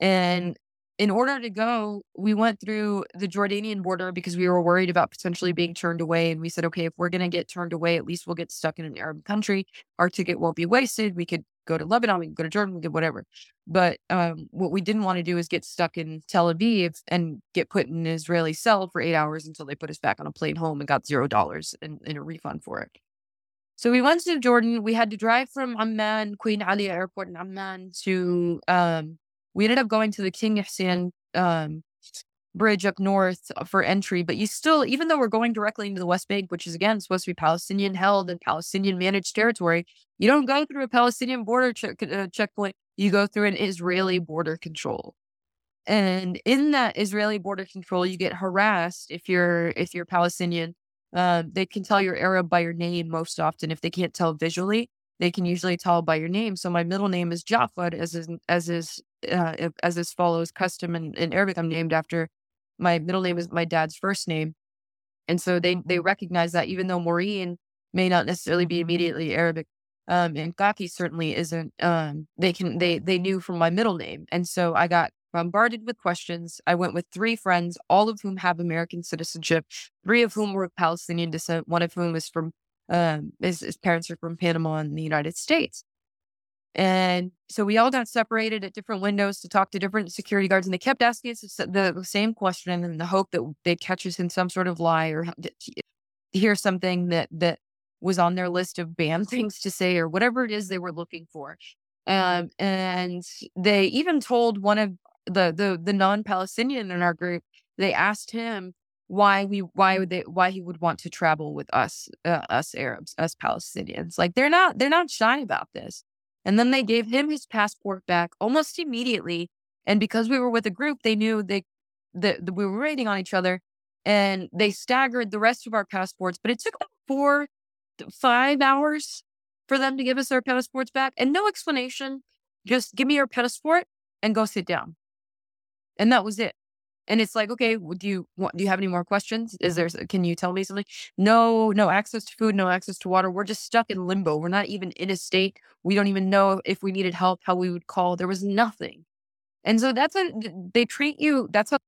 And in order to go, we went through the Jordanian border because we were worried about potentially being turned away. And we said, okay, if we're going to get turned away, at least we'll get stuck in an Arab country. Our ticket won't be wasted. We could go to Lebanon, we could go to Jordan, we could whatever. But um, what we didn't want to do is get stuck in Tel Aviv and get put in an Israeli cell for eight hours until they put us back on a plane home and got zero dollars in, in a refund for it. So we went to Jordan. We had to drive from Amman, Queen Alia Airport in Amman to, um, we ended up going to the King Hussein um, bridge up north for entry. But you still, even though we're going directly into the West Bank, which is again supposed to be Palestinian held and Palestinian managed territory, you don't go through a Palestinian border uh, checkpoint. You go through an Israeli border control. And in that Israeli border control, you get harassed if you're if you're Palestinian uh, they can tell you're Arab by your name most often. If they can't tell visually, they can usually tell by your name. So my middle name is Jafar, as is as is uh, as this follows custom in, in Arabic. I'm named after my middle name is my dad's first name, and so they they recognize that even though Moureen may not necessarily be immediately Arabic, um, and Kaki certainly isn't. Um, they can they they knew from my middle name, and so I got bombarded with questions. I went with three friends, all of whom have American citizenship, three of whom were of Palestinian descent, one of whom is from, um, his, his parents are from Panama in the United States. And so we all got separated at different windows to talk to different security guards, and they kept asking us the, same question in the hope that they'd catch us in some sort of lie or hear something that that was on their list of banned things to say or whatever it is they were looking for. Um, and they even told one of the the the non-Palestinian in our group, they asked him why we why would they why he would want to travel with us uh, us Arabs us Palestinians like they're not they're not shy about this and then they gave him his passport back almost immediately and because we were with a group they knew they that, that we were waiting on each other and they staggered the rest of our passports but it took like four five hours for them to give us our passports back and no explanation. Just give me your passport and go sit down. And that was it. And it's like, okay, do you want, do you have any more questions? Is mm-hmm. there, can you tell me something? No, no access to food, no access to water. We're just stuck in limbo. We're not even in a state. We don't even know if we needed help, how we would call. There was nothing. And so that's a, they treat you, that's how,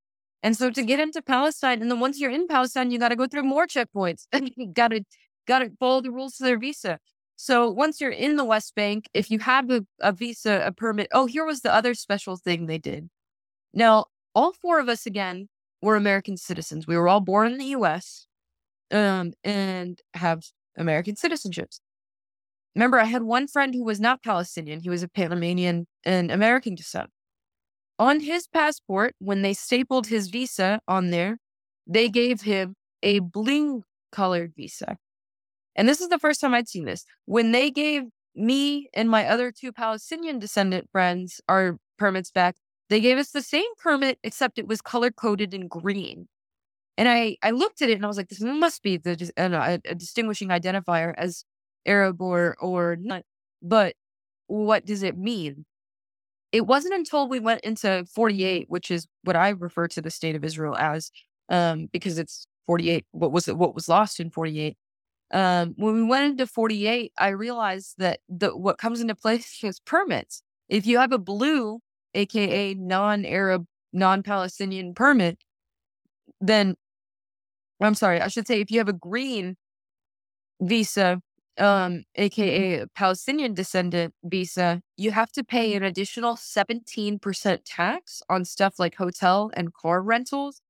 and so to get into Palestine, and then once you're in Palestine, you got to go through more checkpoints and you got to, got to follow the rules to their visa. So once you're in the West Bank, if you have a, a visa, a permit, oh, here was the other special thing they did. Now, all four of us again were American citizens. We were all born in the US um, and have American citizenships. remember, I had one friend who was not Palestinian. He was a Panamanian and American descent. On his passport, when they stapled his visa on there, they gave him a blue colored visa. And this is the first time I'd seen this. When they gave me and my other two Palestinian descendant friends our permits back, they gave us the same permit, except it was color coded in green. And I, I looked at it and I was like, this must be the uh, a, a distinguishing identifier as Arab or or not. But what does it mean? It wasn't until we went into 48, which is what I refer to the state of Israel as, um, because it's 48. What was it? What was lost in 48? Um, when we went into 48, I realized that the what comes into place is permits. If you have a blue, aka non-Arab, non-Palestinian permit, then I'm sorry, I should say if you have a green visa, um, aka Palestinian descendant visa, you have to pay an additional 17% tax on stuff like hotel and car rentals.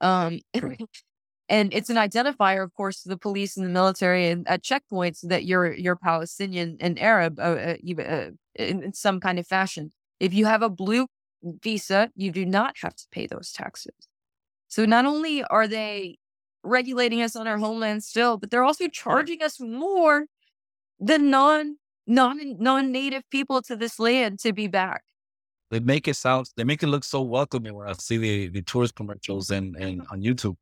Um, and it's an identifier, of course, to the police and the military and at checkpoints that you're you're Palestinian and Arab, uh, uh, uh, in, in some kind of fashion. If you have a blue visa, you do not have to pay those taxes. So not only are they regulating us on our homeland still, but they're also charging us more than non non non native people to this land to be back. They make it sound they make it look so welcoming when I see the, the tourist commercials and, and on YouTube.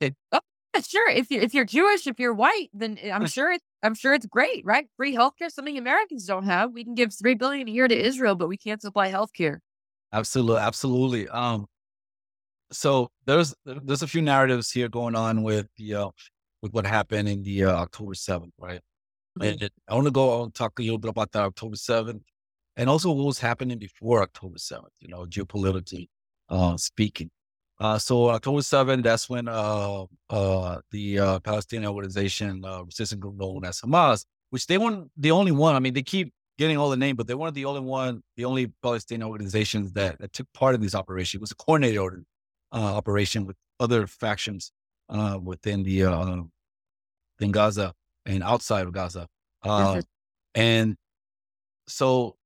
It, oh, sure. If you if you're Jewish, if you're white, then I'm sure it's I'm sure it's great, right? Free healthcare, something Americans don't have. We can give three billion a year to Israel, but we can't supply healthcare. Absolutely, absolutely. Um, so there's there's a few narratives here going on with the uh, with what happened in the uh, October seventh, right? Mm-hmm. And I want to go and talk a little bit about that October seventh, and also what was happening before October seventh. You know, geopolitically uh, speaking. Uh, so October 7th, that's when uh, uh, the uh, Palestinian organization, uh, resistance group known as Hamas, which they weren't the only one. I mean, they keep getting all the name, but they weren't the only one, the only Palestinian organizations that, that took part in this operation. It was a coordinated order, uh, operation with other factions uh, within the uh, in Gaza and outside of Gaza. Uh, and so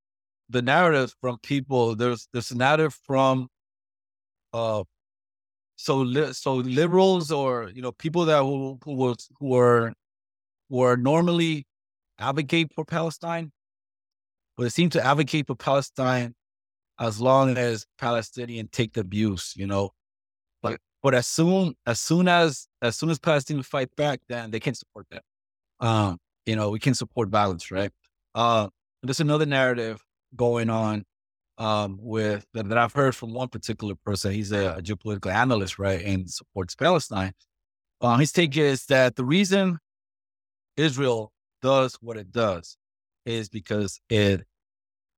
the narrative from people, there's there's a narrative from uh, so li- so liberals or you know people that who who was who were were normally advocate for Palestine, but they seem to advocate for Palestine as long as Palestinians take the abuse, you know. But but as soon as soon as as soon as Palestinians fight back, then they can't support that. Um, you know, we can support violence, right? Uh, there's another narrative going on um, with that, that, I've heard from one particular person. He's a, a geopolitical analyst, right, and supports Palestine. Uh, his take is that the reason Israel does what it does is because it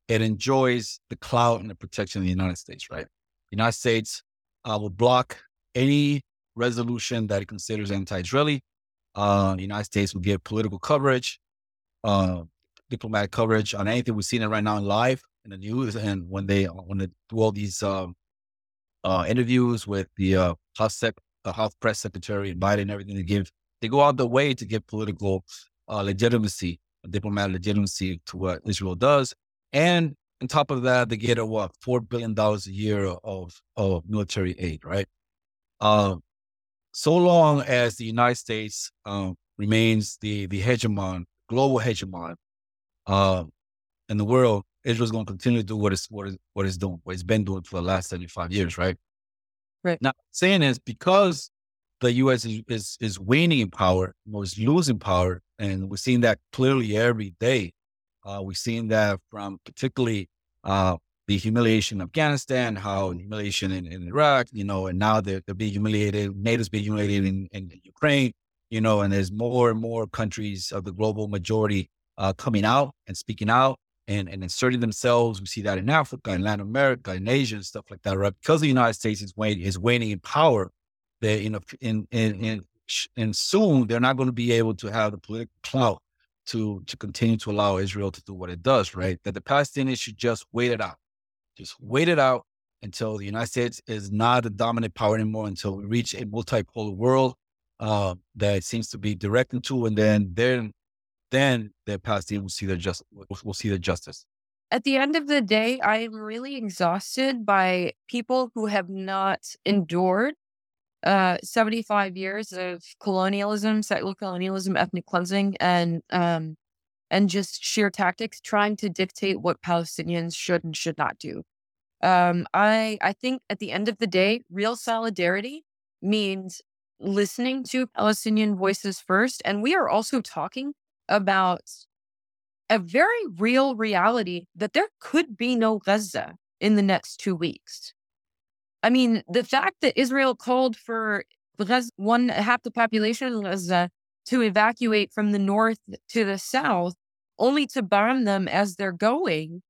it enjoys the clout and the protection of the United States, right? The United States uh, will block any resolution that it considers anti-Israeli. Uh, the United States will give political coverage, uh, diplomatic coverage on anything. We're seeing it right now in live in the news, and when they when they do all these um, uh, interviews with the uh, House, Sec- uh, House Press Secretary and Biden and everything, they give they go out the way to give political uh, legitimacy, diplomatic legitimacy to what Israel does, and on top of that, they get a what four billion dollars a year of of military aid, right? Um, so long as the United States um, remains the the hegemon, global hegemon, uh, in the world, Israel's going to continue to do what it's what, it's, what it's doing, what it's been doing for the last seventy five years, right? Right. Now, saying is because the U.S. is is, is waning in power, was losing power, and we're seeing that clearly every day. Uh, we're seeing that from particularly uh, the humiliation in Afghanistan, how humiliation in, in, Iraq, you know, and now they're, they're being humiliated. NATO's being humiliated in, in Ukraine, you know, and there's more and more countries of the global majority uh, coming out and speaking out and, and inserting themselves. We see that in Africa, in Latin America, in Asia, and stuff like that, right? Because the United States is waning, is waning in power, they in in in and soon they're not going to be able to have the political clout to to continue to allow Israel to do what it does, right? That the Palestinians should just wait it out, just wait it out until the United States is not a dominant power anymore, until we reach a multipolar world uh, that seems to be directing to, and then then then the Palestinians will see their just will, see their justice. At the end of the day, I am really exhausted by people who have not endured uh 75 years of colonialism, settler colonialism, ethnic cleansing, and um and just sheer tactics trying to dictate what Palestinians should and should not do. Um, I I think at the end of the day, real solidarity means listening to Palestinian voices first, and we are also talking about a very real reality that there could be no Gaza in the next two weeks. I mean, the fact that Israel called for one half the population of Gaza to evacuate from the north to the south, only to bomb them as they're going,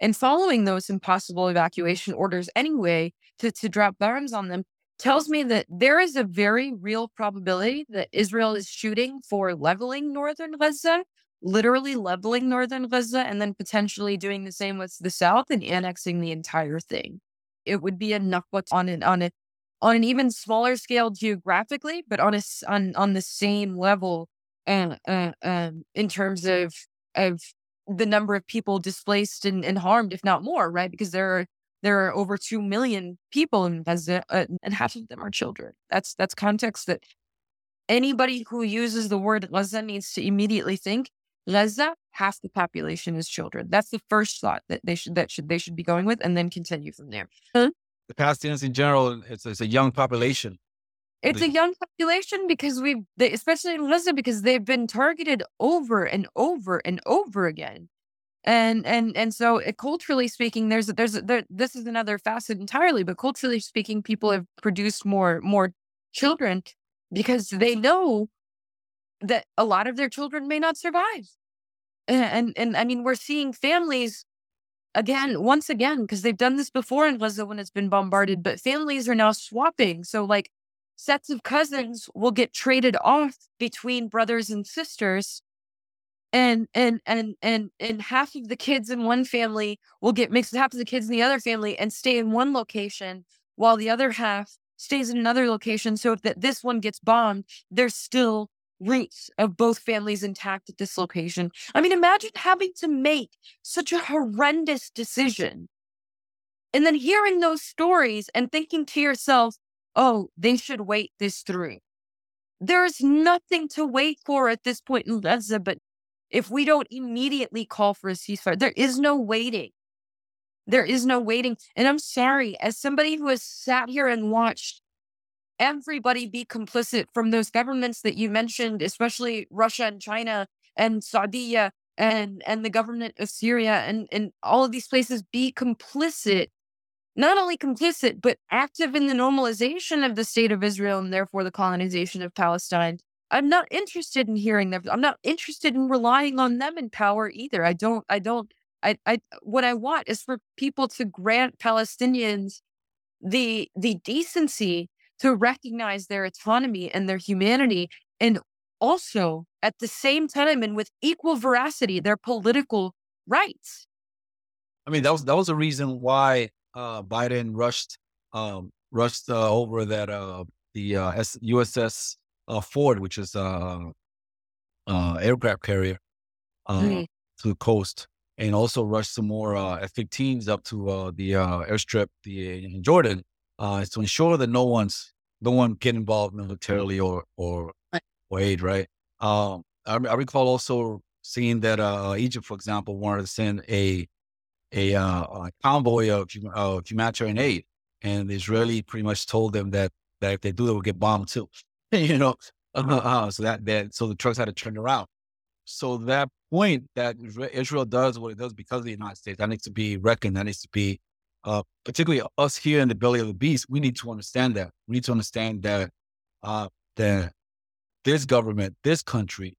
and following those impossible evacuation orders anyway to, to drop bombs on them, tells me that there is a very real probability that Israel is shooting for leveling northern Gaza, literally leveling northern Gaza, and then potentially doing the same with the south and annexing the entire thing. It would be enough what's on it on it on an even smaller scale geographically, but on a on on the same level and uh, uh, um, in terms of of the number of people displaced and, and harmed, if not more, right? Because there are there are over two million people in Gaza, uh, and half of them are children. That's that's context that anybody who uses the word Gaza needs to immediately think. Gaza, half the population is children. That's the first thought that they should that should they should be going with, and then continue from there. Huh? The Palestinians in general, it's, it's a young population. It's a young population because we've, they, especially in Gaza, because they've been targeted over and over and over again and and and so uh, culturally speaking there's there's there, this is another facet entirely but culturally speaking people have produced more more children because they know that a lot of their children may not survive. And and, and i mean we're seeing families again once again because they've done this before in gaza when it's been bombarded but families are now swapping. So like sets of cousins will get traded off between brothers and sisters and and and and and half of the kids in one family will get mixed with half of the kids in the other family and stay in one location while the other half stays in another location. So if that this one gets bombed there's still roots of both families intact at this location. I mean imagine having to make such a horrendous decision and then hearing those stories and thinking to yourself oh they should wait this through. There's nothing to wait for at this point in Gaza but if we don't immediately call for a ceasefire, there is no waiting. There is no waiting. And I'm sorry, as somebody who has sat here and watched everybody be complicit from those governments that you mentioned, especially Russia and China and Saudi and and the government of Syria and, and all of these places be complicit, not only complicit, but active in the normalization of the state of Israel and therefore the colonization of Palestine. I'm not interested in hearing them. I'm not interested in relying on them in power either. I don't, I don't, I, I, what I want is for people to grant Palestinians the, the decency to recognize their autonomy and their humanity and also at the same time and with equal veracity their political rights. I mean, that was, that was a reason why uh, Biden rushed, um, rushed uh, over that, uh, the uh, USS uh, Ford, which is a uh, aircraft carrier, uh, mm-hmm. to the coast, and also rush some more uh, F-15s up to uh, the uh, airstrip, the in Jordan, uh, to ensure that no one's no one get involved militarily or or, or aid. Right. Um, I, I, recall also seeing that uh, Egypt, for example, wanted to send a a, uh, a convoy of, of humanitarian aid, and the Israeli pretty much told them that that if they do, they will get bombed too. you know, uh, so that that so the trucks had to turn around. So that point that Israel does what it does because of the United States, that needs to be reckoned. That needs to be, uh, particularly us here in the belly of the beast. We need to understand that. We need to understand that uh, that this government, this country,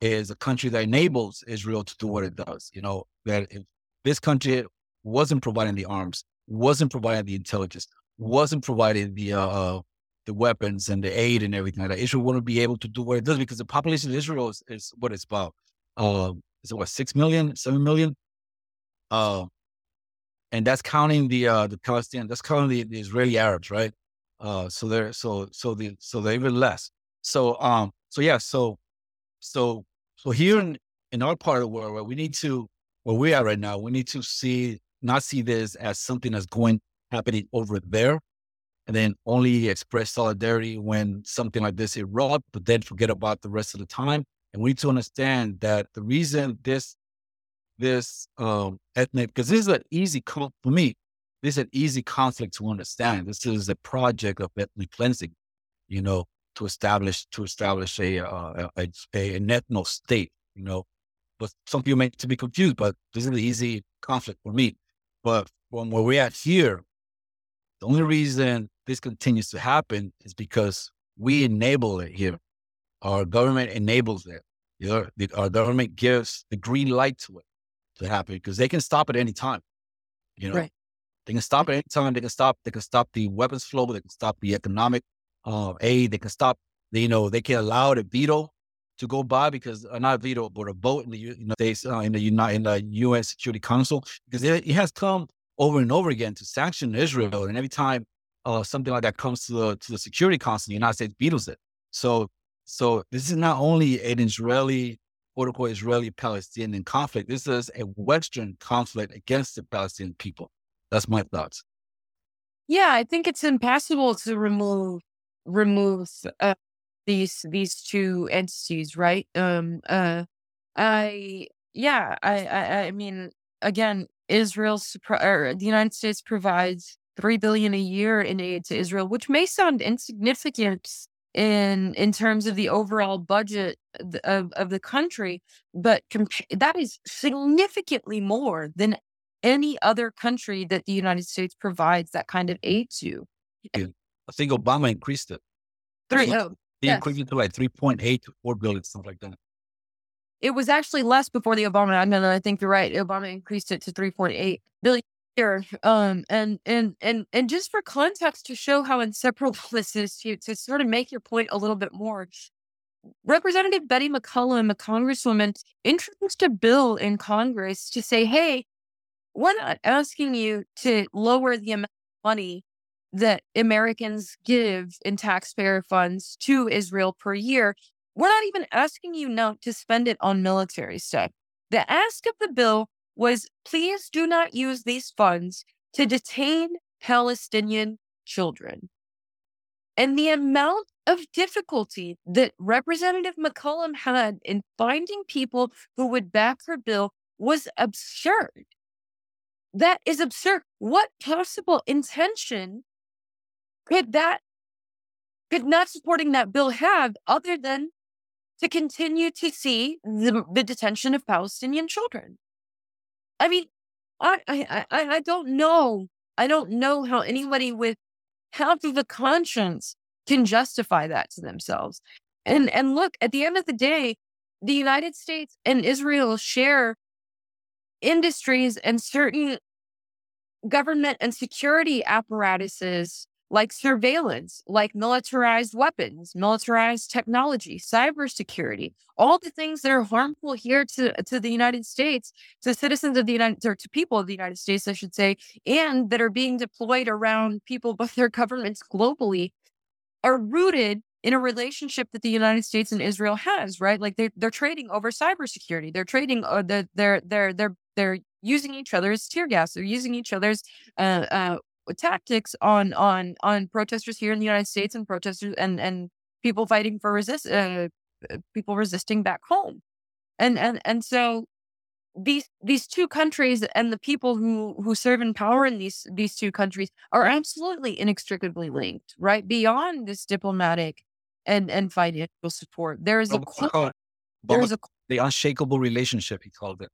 is a country that enables Israel to do what it does. You know that if this country wasn't providing the arms, wasn't providing the intelligence, wasn't providing the uh the weapons and the aid and everything like that. Israel wouldn't be able to do what it does because the population of Israel is, is what it's about. Uh, is it what six million, seven million? Uh, and that's counting the uh the Palestinian, that's counting the, the Israeli Arabs, right? Uh, so they're so so the so they're even less. So um so yeah so so So here in, in our part of the world, where we need to, where we are right now, we need to see, not see this as something that's going happening over there, and then only express solidarity when something like this erupts, but then forget about the rest of the time. And we need to understand that the reason this this um, ethnic, because this is an easy for me, this is an easy conflict to understand. This is a project of ethnic cleansing, you know, to establish to establish a uh, a, a, ethno state, you know. But some people may to be confused, but this is an easy conflict for me. But from where we're at here, the only reason this continues to happen is because we enable it here. Our government enables it. You know, the, our government gives the green light to it to happen because they can stop at any time. You know, Right. they can stop at any time. They can stop. They can stop the weapons flow. They can stop the economic uh, aid. They can stop. You know, they can allow the veto to go by because uh, not a veto, but a vote in the United States uh, in the United in the U.S. Security Council because it, it has come over and over again to sanction Israel, and every time uh, something like that comes to the to the Security Council, the United States vetoes it. So, so this is not only an Israeli, quote unquote, Israeli Palestinian conflict. This is a Western conflict against the Palestinian people. That's my thoughts. Yeah, I think it's impossible to remove remove uh, these these two entities, right? Um, uh, I yeah, I I, I mean, again, Israel's supr- or the United States provides three billion a year in aid to Israel, which may sound insignificant in in terms of the overall budget of of the country, but compa- that is significantly more than any other country that the United States provides that kind of aid to. I think Obama increased it. Three, oh, He Yes. increased it to like three point eight to four billion, something like that. It was actually less before the Obama admin. I think you're right. Obama increased it to 3.8 billion year. Um, and and and and just for context to show how inseparable this is, to to sort of make your point a little bit more. Representative Betty McCollum, a congresswoman, introduced a bill in Congress to say, "Hey, we're not asking you to lower the amount of money that Americans give in taxpayer funds to Israel per year. We're not even asking you now to spend it on military stuff. The ask of the bill was please do not use these funds to detain Palestinian children. And the amount of difficulty that Representative McCollum had in finding people who would back her bill was absurd. That is absurd. What possible intention could that could not supporting that bill have other than to continue to see the, the detention of Palestinian children? I mean, I, I I I don't know. I don't know how anybody with half of a conscience can justify that to themselves. And and look, at the end of the day, the United States and Israel share industries and certain government and security apparatuses like surveillance, like militarized weapons, militarized technology, cybersecurity, all the things that are harmful here to, to the United States, to citizens of the United or to people of the United States, I should say, and that are being deployed around people by their governments globally are rooted in a relationship that the United States and Israel has, right? Like they they're trading over cybersecurity. They're trading uh, they're they're they're they're they're using each other's tear gas. They're using each other's uh, uh, tactics on on on protesters here in the United States and protesters and and people fighting for resist uh, uh, people resisting back home. And and and so these these two countries and the people who who serve in power in these these two countries are absolutely inextricably linked, right? Beyond this diplomatic and and financial support, there is a cul- called it- there Obama- a the unshakable relationship, he called it.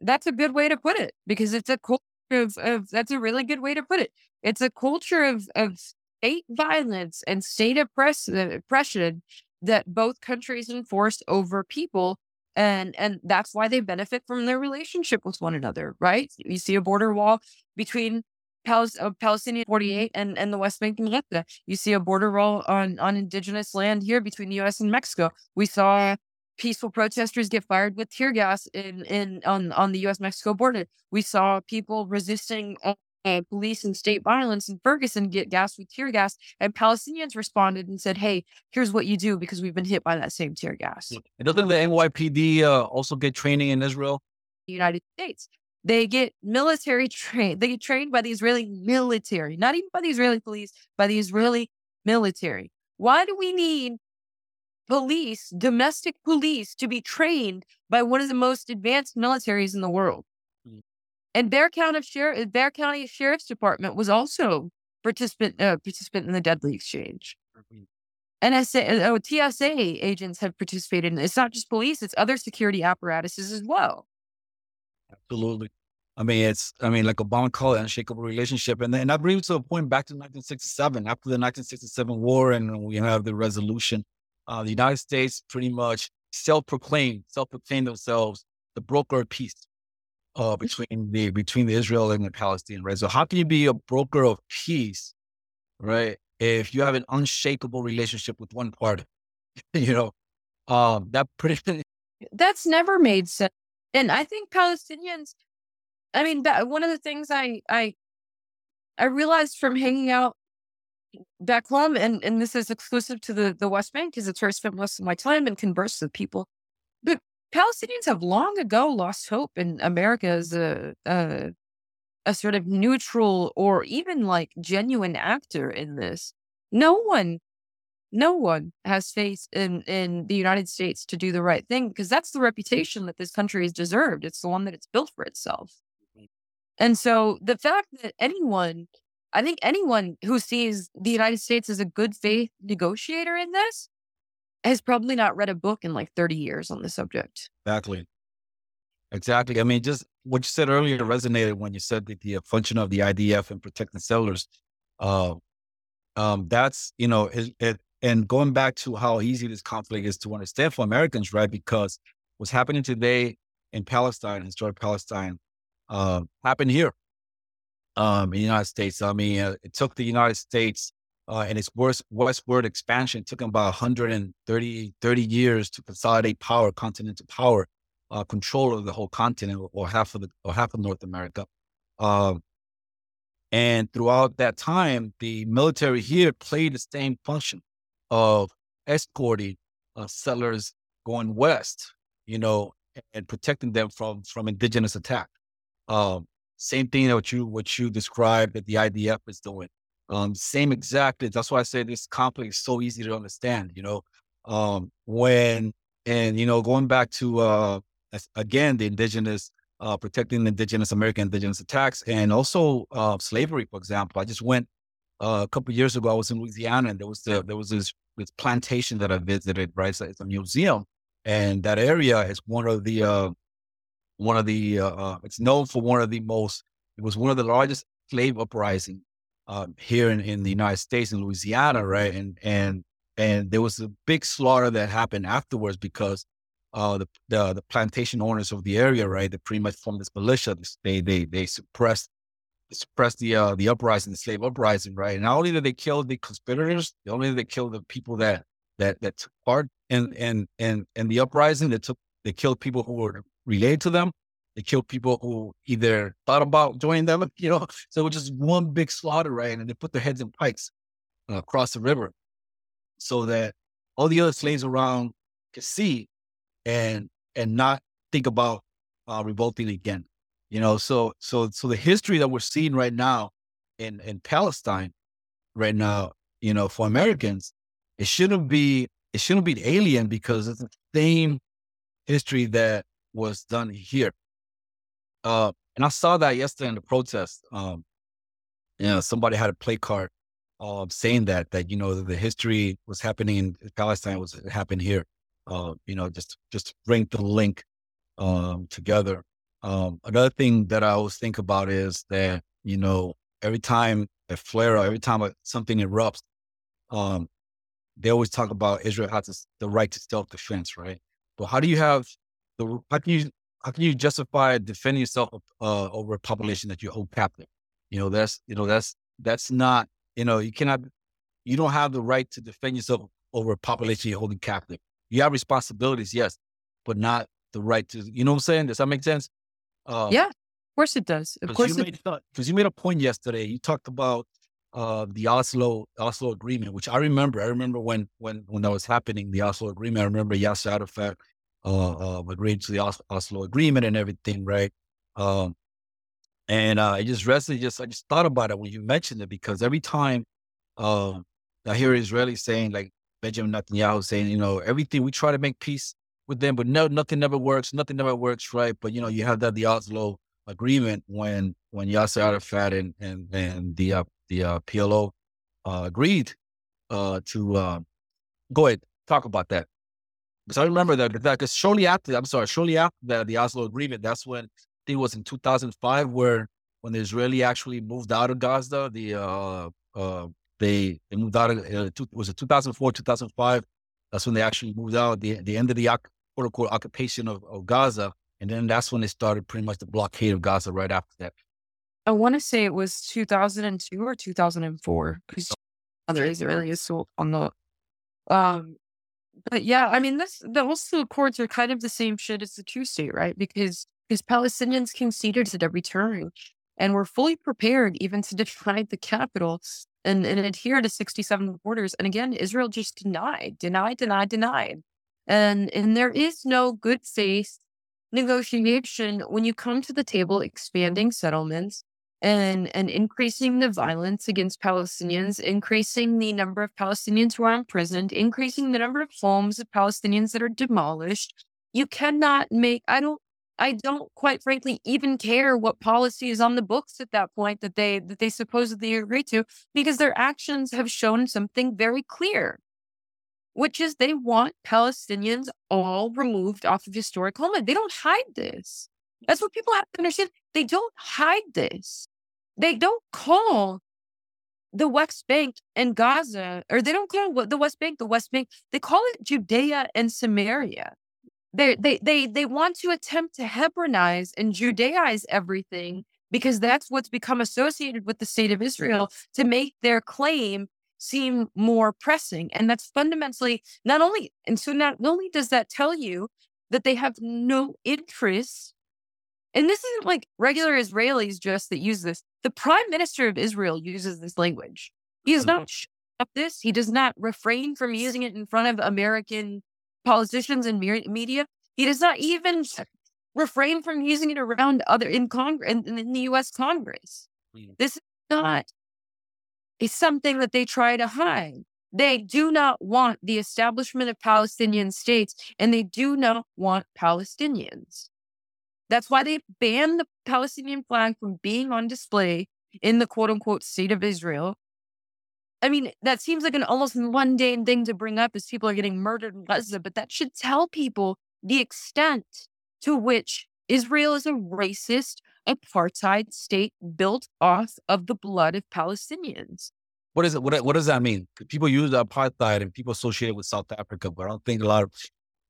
that's a good way to put it because it's a culture of, of that's a really good way to put it. It's a culture of of state violence and state uh, oppression that both countries enforce over people, and and that's why they benefit from their relationship with one another. Right? You see a border wall between. Uh, Palestinian 48 and, and the West Bank and Gaza. You see a border wall on, on indigenous land here between the US and Mexico. We saw peaceful protesters get fired with tear gas in, in on, on the US Mexico border. We saw people resisting uh, uh, police and state violence in Ferguson get gassed with tear gas, and Palestinians responded and said, "Hey, here's what you do because we've been hit by that same tear gas." And doesn't the NYPD uh, also get training in Israel? The United States, they get military trained. They get trained by the Israeli military, not even by the Israeli police, by the Israeli military. Why do we need police, domestic police, to be trained by one of the most advanced militaries in the world? Mm. And Bexar County Sheriff, uh, Bexar County Sheriff's Department was also participant uh, participant in the deadly exchange. Mm-hmm. NSA, uh, oh, TSA agents have participated in It's not just police; it's other security apparatuses as well. Absolutely. I mean, it's, I mean, like Obama called it unshakable relationship. And then I bring it to a point back to 1967, after the 1967 war, and we have the resolution. Uh, the United States pretty much self proclaimed, self proclaimed themselves the broker of peace uh, between the between the Israel and the Palestinian, right? So how can you be a broker of peace, right? If you have an unshakable relationship with one party, you know, um, that pretty. That's never made sense, and I think Palestinians. I mean, one of the things I I I realized from hanging out back home, and and this is exclusive to the the West Bank because it's where I spent most of my time and converse with people. But Palestinians have long ago lost hope in America as a, a a sort of neutral or even like genuine actor in this. No one, no one has faith in in the United States to do the right thing because that's the reputation that this country has deserved. It's the one that it's built for itself. Mm-hmm. And so the fact that anyone, I think anyone who sees the United States as a good faith negotiator in this has probably not read a book in like 30 years on the subject. Exactly. Exactly. I mean, just what you said earlier resonated when you said that the function of the IDF and protecting settlers. Uh, um, that's, you know, it, it, and going back to how easy this conflict is to understand for Americans, right? Because what's happening today in Palestine, historic Palestine, uh, happened here um, in the United States. I mean, uh, it took the United States uh, and its worst, westward expansion it took them about 130 30 years to consolidate power, continental power, uh, control of the whole continent or, half of the or half of North America. Uh, and throughout that time, the military here played the same function of escorting uh, settlers going west, you know, and protecting them from from indigenous attack. Um, same thing that you what you described that the IDF is doing. Um, same exactly. That's why I say this conflict is so easy to understand. You know, um, when and you know going back to uh, again the indigenous uh, protecting indigenous American indigenous attacks and also uh, slavery, for example. I just went uh, a couple years ago. I was in Louisiana and there was the, there was this, this plantation that I visited. Right, it's a, it's a museum, and that area is one of the uh, one of the uh, uh, it's known for one of the most. It was one of the largest slave uprising um, here in, in the United States in Louisiana, right? And and and there was a big slaughter that happened afterwards because uh, the, the the plantation owners of the area, right? They pretty much formed this militia. They they they suppressed suppressed the uh, the uprising, the slave uprising, right? And not only did they kill the conspirators, not only did they kill the people that that that took part in in in in the uprising, they took they killed people who were related to them. They killed people who either thought about joining them, you know. So it was just one big slaughter, right? And they put their heads in pikes uh, across the river so that all the other slaves around could see and and not think about uh, revolting again. You know, so so so the history that we're seeing right now in in Palestine right now, you know, for Americans, it shouldn't be it shouldn't be alien because it's the same history that was done here. Uh, and I saw that yesterday in the protest. Um, you know, somebody had a play card uh, saying that that you know the history was happening in Palestine was happened here. Uh, you know, just just bring the link um, together. Um, another thing that I always think about is that you know every time a flare every time something erupts, um, they always talk about Israel has the right to self defense, right? But how do you have the how can you how can you justify defending yourself uh, over a population that you hold captive? You know, that's you know that's that's not you know you cannot you don't have the right to defend yourself over a population you're holding captive. You have responsibilities, yes, but not the right to. You know what I'm saying? Does that make sense? Uh, yeah. Of course it does. Of course you because you made a point yesterday. You talked about uh, the Oslo Oslo agreement, which I remember. I remember when when when that was happening, the Oslo agreement. I remember Yasser Arafat uh, uh, agreed to the Oslo agreement and everything, right? Um, and uh, I just rested. Just I just thought about it when you mentioned it because every time uh, I hear Israelis saying like Benjamin Netanyahu saying, you know, everything we try to make peace with them, but no, nothing never works. Nothing never works, right? But you know, you have that the Oslo agreement when when Yasser Arafat and and and the uh, the uh, PLO uh, agreed uh, to uh, go ahead talk about that. Because I remember that because shortly after, I'm sorry, shortly after the, the Oslo agreement, that's when I think it was in 2005 where when the Israeli actually moved out of Gaza, the uh, uh, they they moved out of uh, two, was it 2004 2005 that's when they actually moved out the the end of the quote unquote occupation of, of Gaza and then that's when they started pretty much the blockade of Gaza right after that. I want to say it was 2002 or 2004 because there is really assault on the um but yeah I mean this the Oslo Accords are kind of the same shit as the two state right because because Palestinians conceded at every turn and were fully prepared even to defy the capital and, and adhere to 67 borders. And again, Israel just denied, denied, denied, denied. And and there is no good faith negotiation when you come to the table expanding settlements and and increasing the violence against Palestinians, increasing the number of Palestinians who are imprisoned, increasing the number of homes of Palestinians that are demolished. You cannot make I don't I don't quite frankly even care what policy is on the books at that point that they that they supposedly agree to because their actions have shown something very clear which is they want Palestinians all removed off of historic homeland. They don't hide this. That's what people have to understand. They don't hide this. They don't call the West Bank and Gaza, or they don't call the West Bank the West Bank. They call it Judea and Samaria they they they they want to attempt to Hebronize and Judaize everything because that's what's become associated with the state of Israel to make their claim seem more pressing. And that's fundamentally not only and so not only does that tell you that they have no interest. And this isn't like regular Israelis just that use this. The prime minister of Israel uses this language. He is not up this. He does not refrain from using it in front of American politicians and media. He does not even refrain from using it around other in Congress in, in the U.S. Congress. Mm. This is not is something that they try to hide. They do not want the establishment of Palestinian states, and they do not want Palestinians. That's why they banned the Palestinian flag from being on display in the quote unquote state of Israel. I mean, that seems like an almost mundane thing to bring up as people are getting murdered in Gaza, but that should tell people the extent to which Israel is a racist apartheid state built off of the blood of Palestinians. What is it? What, what does that mean? People use apartheid and people associate it with South Africa, but I don't think a lot of,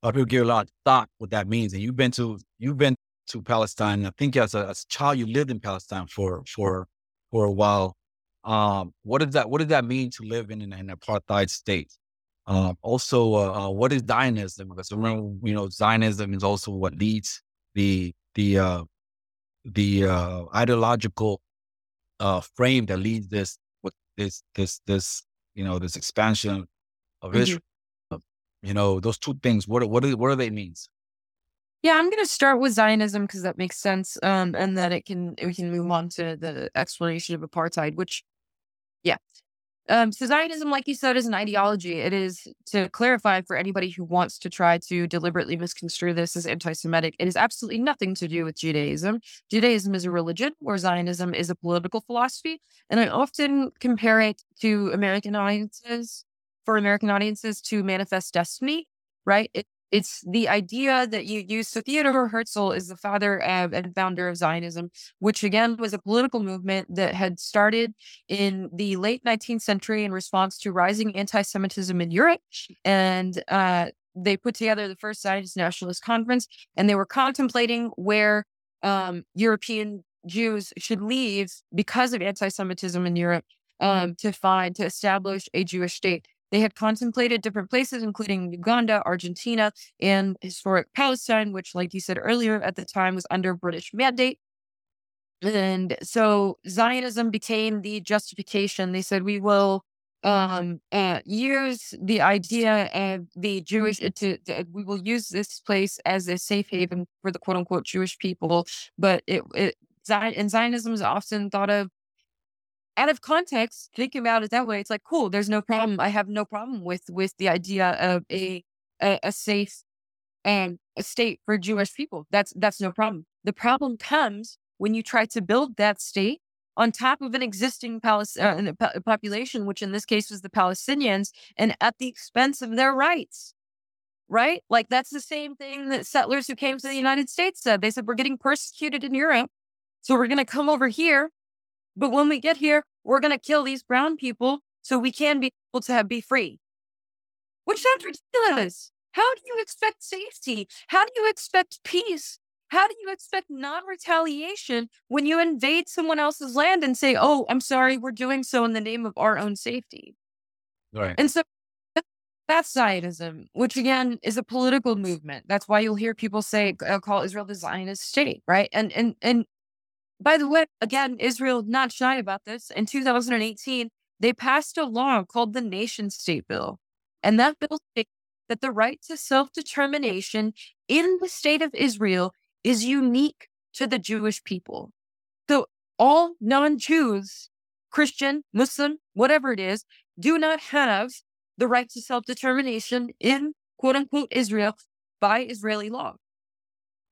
a lot of people give a lot of thought what that means. And you've been to you've been to Palestine. I think as a, as a child you lived in Palestine for for for a while. Um, what does that What does that mean to live in an, an apartheid state? Um, also, uh, uh, what is Zionism? Because remember, you know, Zionism is also what leads the the uh, the uh, ideological uh, frame that leads this what this this this you know this expansion of mm-hmm. Israel. You know, those two things. What what what are they means? Yeah, I'm going to start with Zionism because that makes sense, um, and then it can we can move on to the explanation of apartheid, which yeah. Um, so Zionism, like you said, is an ideology. It is to clarify for anybody who wants to try to deliberately misconstrue this as anti-Semitic. It has absolutely nothing to do with Judaism. Judaism is a religion, where Zionism is a political philosophy, and I often compare it to American audiences for American audiences to Manifest Destiny. Right? It it's the idea that you use. So Theodore Herzl is the father of, and founder of Zionism, which again was a political movement that had started in the late 19th century in response to rising anti-Semitism in Europe. And uh, they put together the first Zionist Nationalist Conference, and they were contemplating where um, European Jews should leave because of anti-Semitism in Europe um, to find to establish a Jewish state. They had contemplated different places, including Uganda, Argentina, and historic Palestine, which, like you said earlier, at the time was under British mandate. And so Zionism became the justification. They said we will um, uh, use the idea of the Jewish to, to, we will use this place as a safe haven for the quote unquote Jewish people. But it, it and Zionism is often thought of out of context. Thinking about it that way, it's like cool. There's no problem. I have no problem with with the idea of a a, a safe and a state for Jewish people. That's that's no problem. The problem comes when you try to build that state on top of an existing Palis- uh, population, which in this case was the Palestinians, and at the expense of their rights. Right? Like that's the same thing that settlers who came to the United States said. They said, We're getting persecuted in Europe. So we're going to come over here. But when we get here, we're going to kill these brown people so we can be able to have, be free. Which sounds ridiculous. How do you expect safety? How do you expect peace? How do you expect non retaliation when you invade someone else's land and say, oh, I'm sorry, we're doing so in the name of our own safety? Right. And so that's Zionism, which again is a political movement. That's why you'll hear people say, uh, call Israel the Zionist state, right? And, and, and by the way, again, Israel not shy about this. In 2018, they passed a law called the Nation State Bill. And that bill states that the right to self determination in the state of Israel is unique to the Jewish people. So all non Jews, Christian, Muslim, whatever it is, do not have the right to self determination in quote unquote Israel by Israeli law.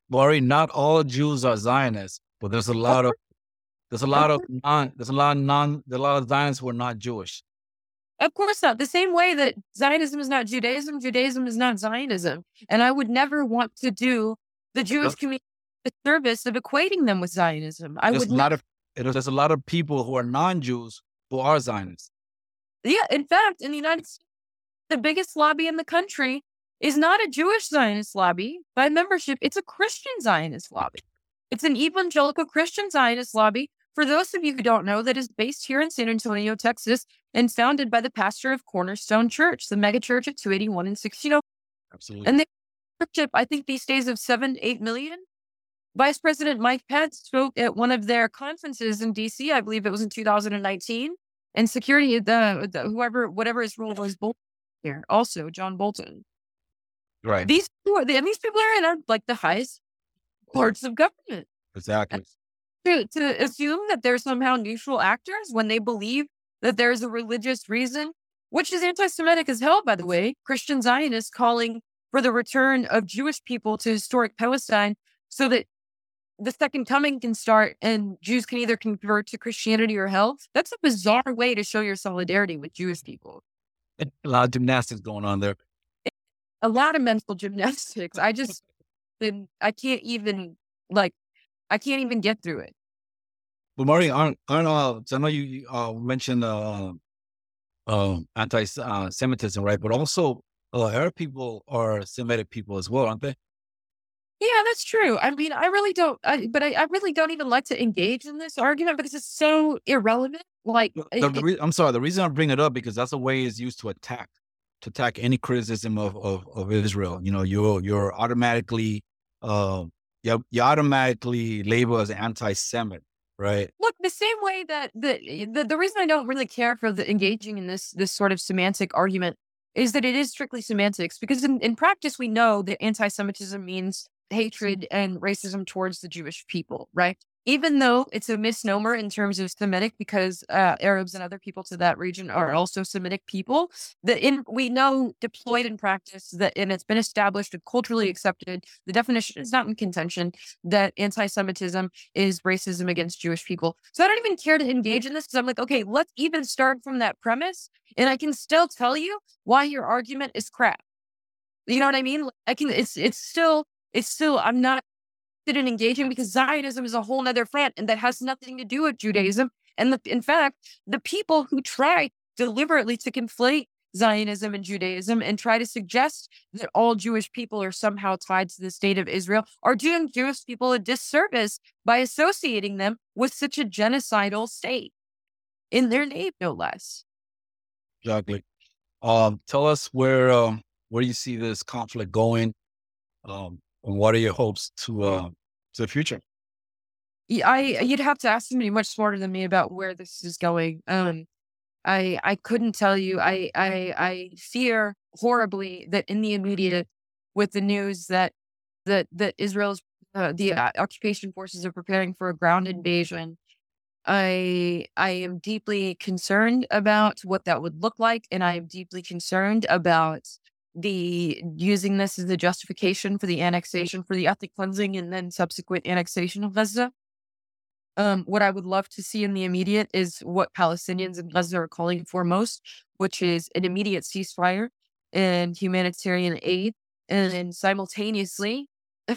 Maury, not all Jews are Zionists, but there's a oh, lot of there's a lot of non there's a lot of non there's a lot of Zionists who are not Jewish. Of course not. The same way that Zionism is not Judaism, Judaism is not Zionism. And I would never want to do the Jewish community the service of equating them with Zionism. I there's would a lot of there's a lot of people who are non-Jews who are Zionists. Yeah, in fact, in the United States, the biggest lobby in the country is not a Jewish Zionist lobby by membership. It's a Christian Zionist lobby. It's an evangelical Christian Zionist lobby for those of you who don't know, that is based here in San Antonio, Texas, and founded by the pastor of Cornerstone Church, the megachurch at 281 and 16. Absolutely. And they membership, I think these days of seven, eight million. Vice President Mike Pence spoke at one of their conferences in DC, I believe it was in 2019. And security, the, the whoever, whatever his role was, Bolton here, also John Bolton. Right. These and these people are in like the highest parts of government. Exactly to, to assume that they're somehow neutral actors when they believe that there's a religious reason, which is anti Semitic as hell, by the way. Christian Zionists calling for the return of Jewish people to historic Palestine so that the second coming can start and Jews can either convert to Christianity or hell. That's a bizarre way to show your solidarity with Jewish people. A lot of gymnastics going on there. A lot of mental gymnastics. I just, I can't even like I can't even get through it. But Maury, aren't, aren't uh, I know you uh, mentioned uh, uh, anti-Semitism, right? But also, uh, Arab people are Semitic people as well, aren't they? Yeah, that's true. I mean, I really don't, I, but I, I, really don't even like to engage in this argument because it's so irrelevant. Like, the, the re- I'm sorry, the reason I bring it up because that's a way is used to attack, to attack any criticism of of, of Israel. You know, you're you're automatically uh, you, you automatically label as anti-Semite, right? Look, the same way that the, the the reason I don't really care for the engaging in this this sort of semantic argument is that it is strictly semantics because in, in practice we know that anti-Semitism means hatred and racism towards the Jewish people, right? Even though it's a misnomer in terms of Semitic, because uh, Arabs and other people to that region are also Semitic people, that in we know deployed in practice that and it's been established and culturally accepted. The definition is not in contention that anti-Semitism is racism against Jewish people. So I don't even care to engage in this because I'm like, okay, let's even start from that premise, and I can still tell you why your argument is crap. You know what I mean? I can. It's it's still it's still. I'm not in engaging because Zionism is a whole other front and that has nothing to do with Judaism. And the, in fact, the people who try deliberately to conflate Zionism and Judaism and try to suggest that all Jewish people are somehow tied to the state of Israel are doing Jewish people a disservice by associating them with such a genocidal state in their name, no less. Exactly. Um, tell us where um, where you see this conflict going. Um, and what are your hopes to uh, to the future? I you'd have to ask somebody much smarter than me about where this is going. Um, I I couldn't tell you. I I I fear horribly that in the immediate, with the news that that that Israel's uh, the uh, occupation forces are preparing for a ground invasion. I I am deeply concerned about what that would look like, and I am deeply concerned about the using this as the justification for the annexation for the ethnic cleansing and then subsequent annexation of Gaza. Um, what I would love to see in the immediate is what Palestinians in Gaza are calling for most, which is an immediate ceasefire and humanitarian aid, and simultaneously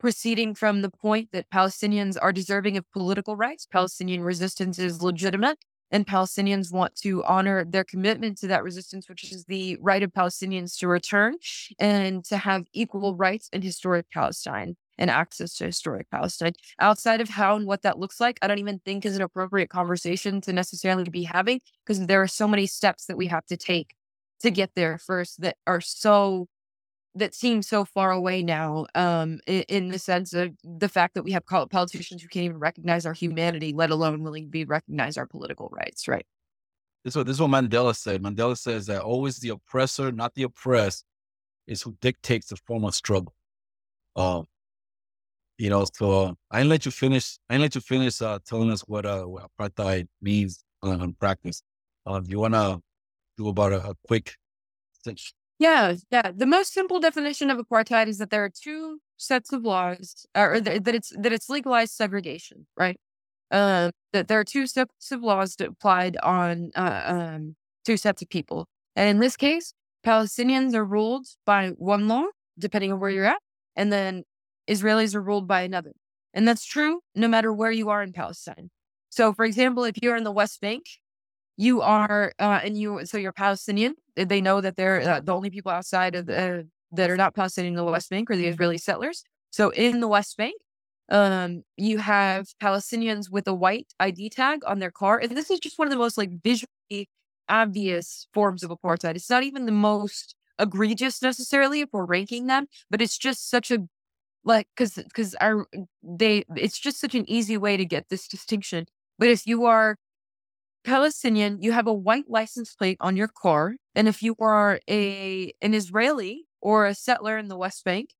proceeding from the point that Palestinians are deserving of political rights, Palestinian resistance is legitimate, and Palestinians want to honor their commitment to that resistance, which is the right of Palestinians to return and to have equal rights in historic Palestine and access to historic Palestine. Outside of how and what that looks like, I don't even think is an appropriate conversation to necessarily be having because there are so many steps that we have to take to get there first that are so that seems so far away now um, in, in, the sense of the fact that we have politicians who can't even recognize our humanity, let alone willing to be recognize our political rights, right? This is what this is what Mandela said. Mandela says that always the oppressor, not the oppressed, is who dictates the form of struggle. Um, you know, so uh, I didn't let you finish. I didn't let you finish uh, telling us what, uh, what apartheid means on, on practice. Uh, you want to do about a, a quick yeah, yeah. The most simple definition of apartheid is that there are two sets of laws, or that it's that it's legalized segregation, right? Uh, that there are two sets of laws that applied on uh, um, two sets of people, and in this case, Palestinians are ruled by one law, depending on where you're at, and then Israelis are ruled by another, and that's true no matter where you are in Palestine. So, for example, if you're in the West Bank, you are, uh, and you, so you're Palestinian. They know that they're uh, the only people outside of the, that are not Palestinian in the West Bank are the Israeli settlers. So in the West Bank, um, you have Palestinians with a white ID tag on their car. And this is just one of the most like visually obvious forms of apartheid. It's not even the most egregious necessarily if we're ranking them, but it's just such a like because because our they it's just such an easy way to get this distinction. But if you are Palestinian, you have a white license plate on your car. And if you are a an Israeli or a settler in the West Bank,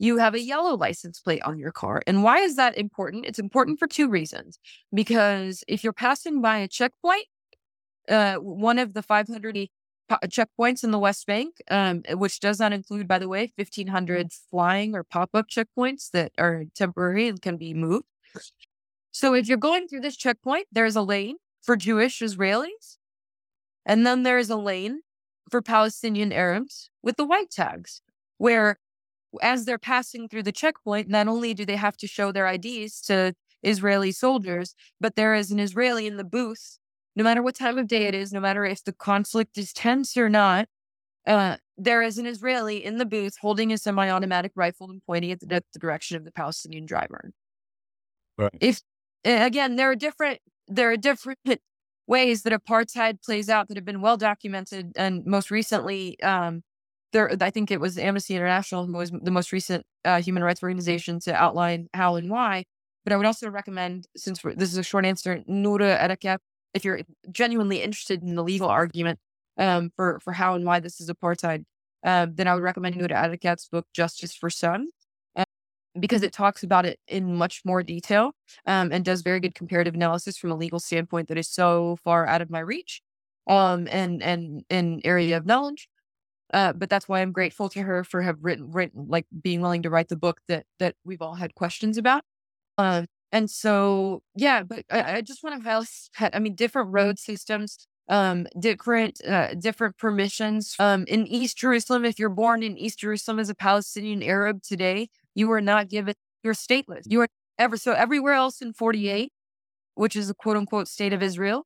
you have a yellow license plate on your car. And why is that important? It's important for two reasons. Because if you're passing by a checkpoint, uh, one of the 500 checkpoints in the West Bank, um, which does not include, by the way, 1,500 flying or pop up checkpoints that are temporary and can be moved. So if you're going through this checkpoint, there's a lane for Jewish Israelis. And then there is a lane for Palestinian Arabs with the white tags, where as they're passing through the checkpoint, not only do they have to show their IDs to Israeli soldiers, but there is an Israeli in the booth, no matter what time of day it is, no matter if the conflict is tense or not. Uh, there is an Israeli in the booth holding a semi automatic rifle and pointing at the, the direction of the Palestinian driver. Right. If again, there are different there are different ways that apartheid plays out that have been well documented. And most recently, um, there, I think it was Amnesty International who was the most recent uh, human rights organization to outline how and why. But I would also recommend, since this is a short answer, Noura Erakat, if you're genuinely interested in the legal argument um, for, for how and why this is apartheid, uh, then I would recommend Noura Erakat's book, Justice for Some because it talks about it in much more detail um, and does very good comparative analysis from a legal standpoint that is so far out of my reach um, and and an area of knowledge. Uh, but that's why I'm grateful to her for have written, written like being willing to write the book that that we've all had questions about. Um, and so yeah, but I, I just want to highlight. I mean, different road systems, um, different uh, different permissions. Um, in East Jerusalem, if you're born in East Jerusalem as a Palestinian Arab today, you are not given, you're stateless. You are ever, so everywhere else in 48, which is a quote unquote state of Israel,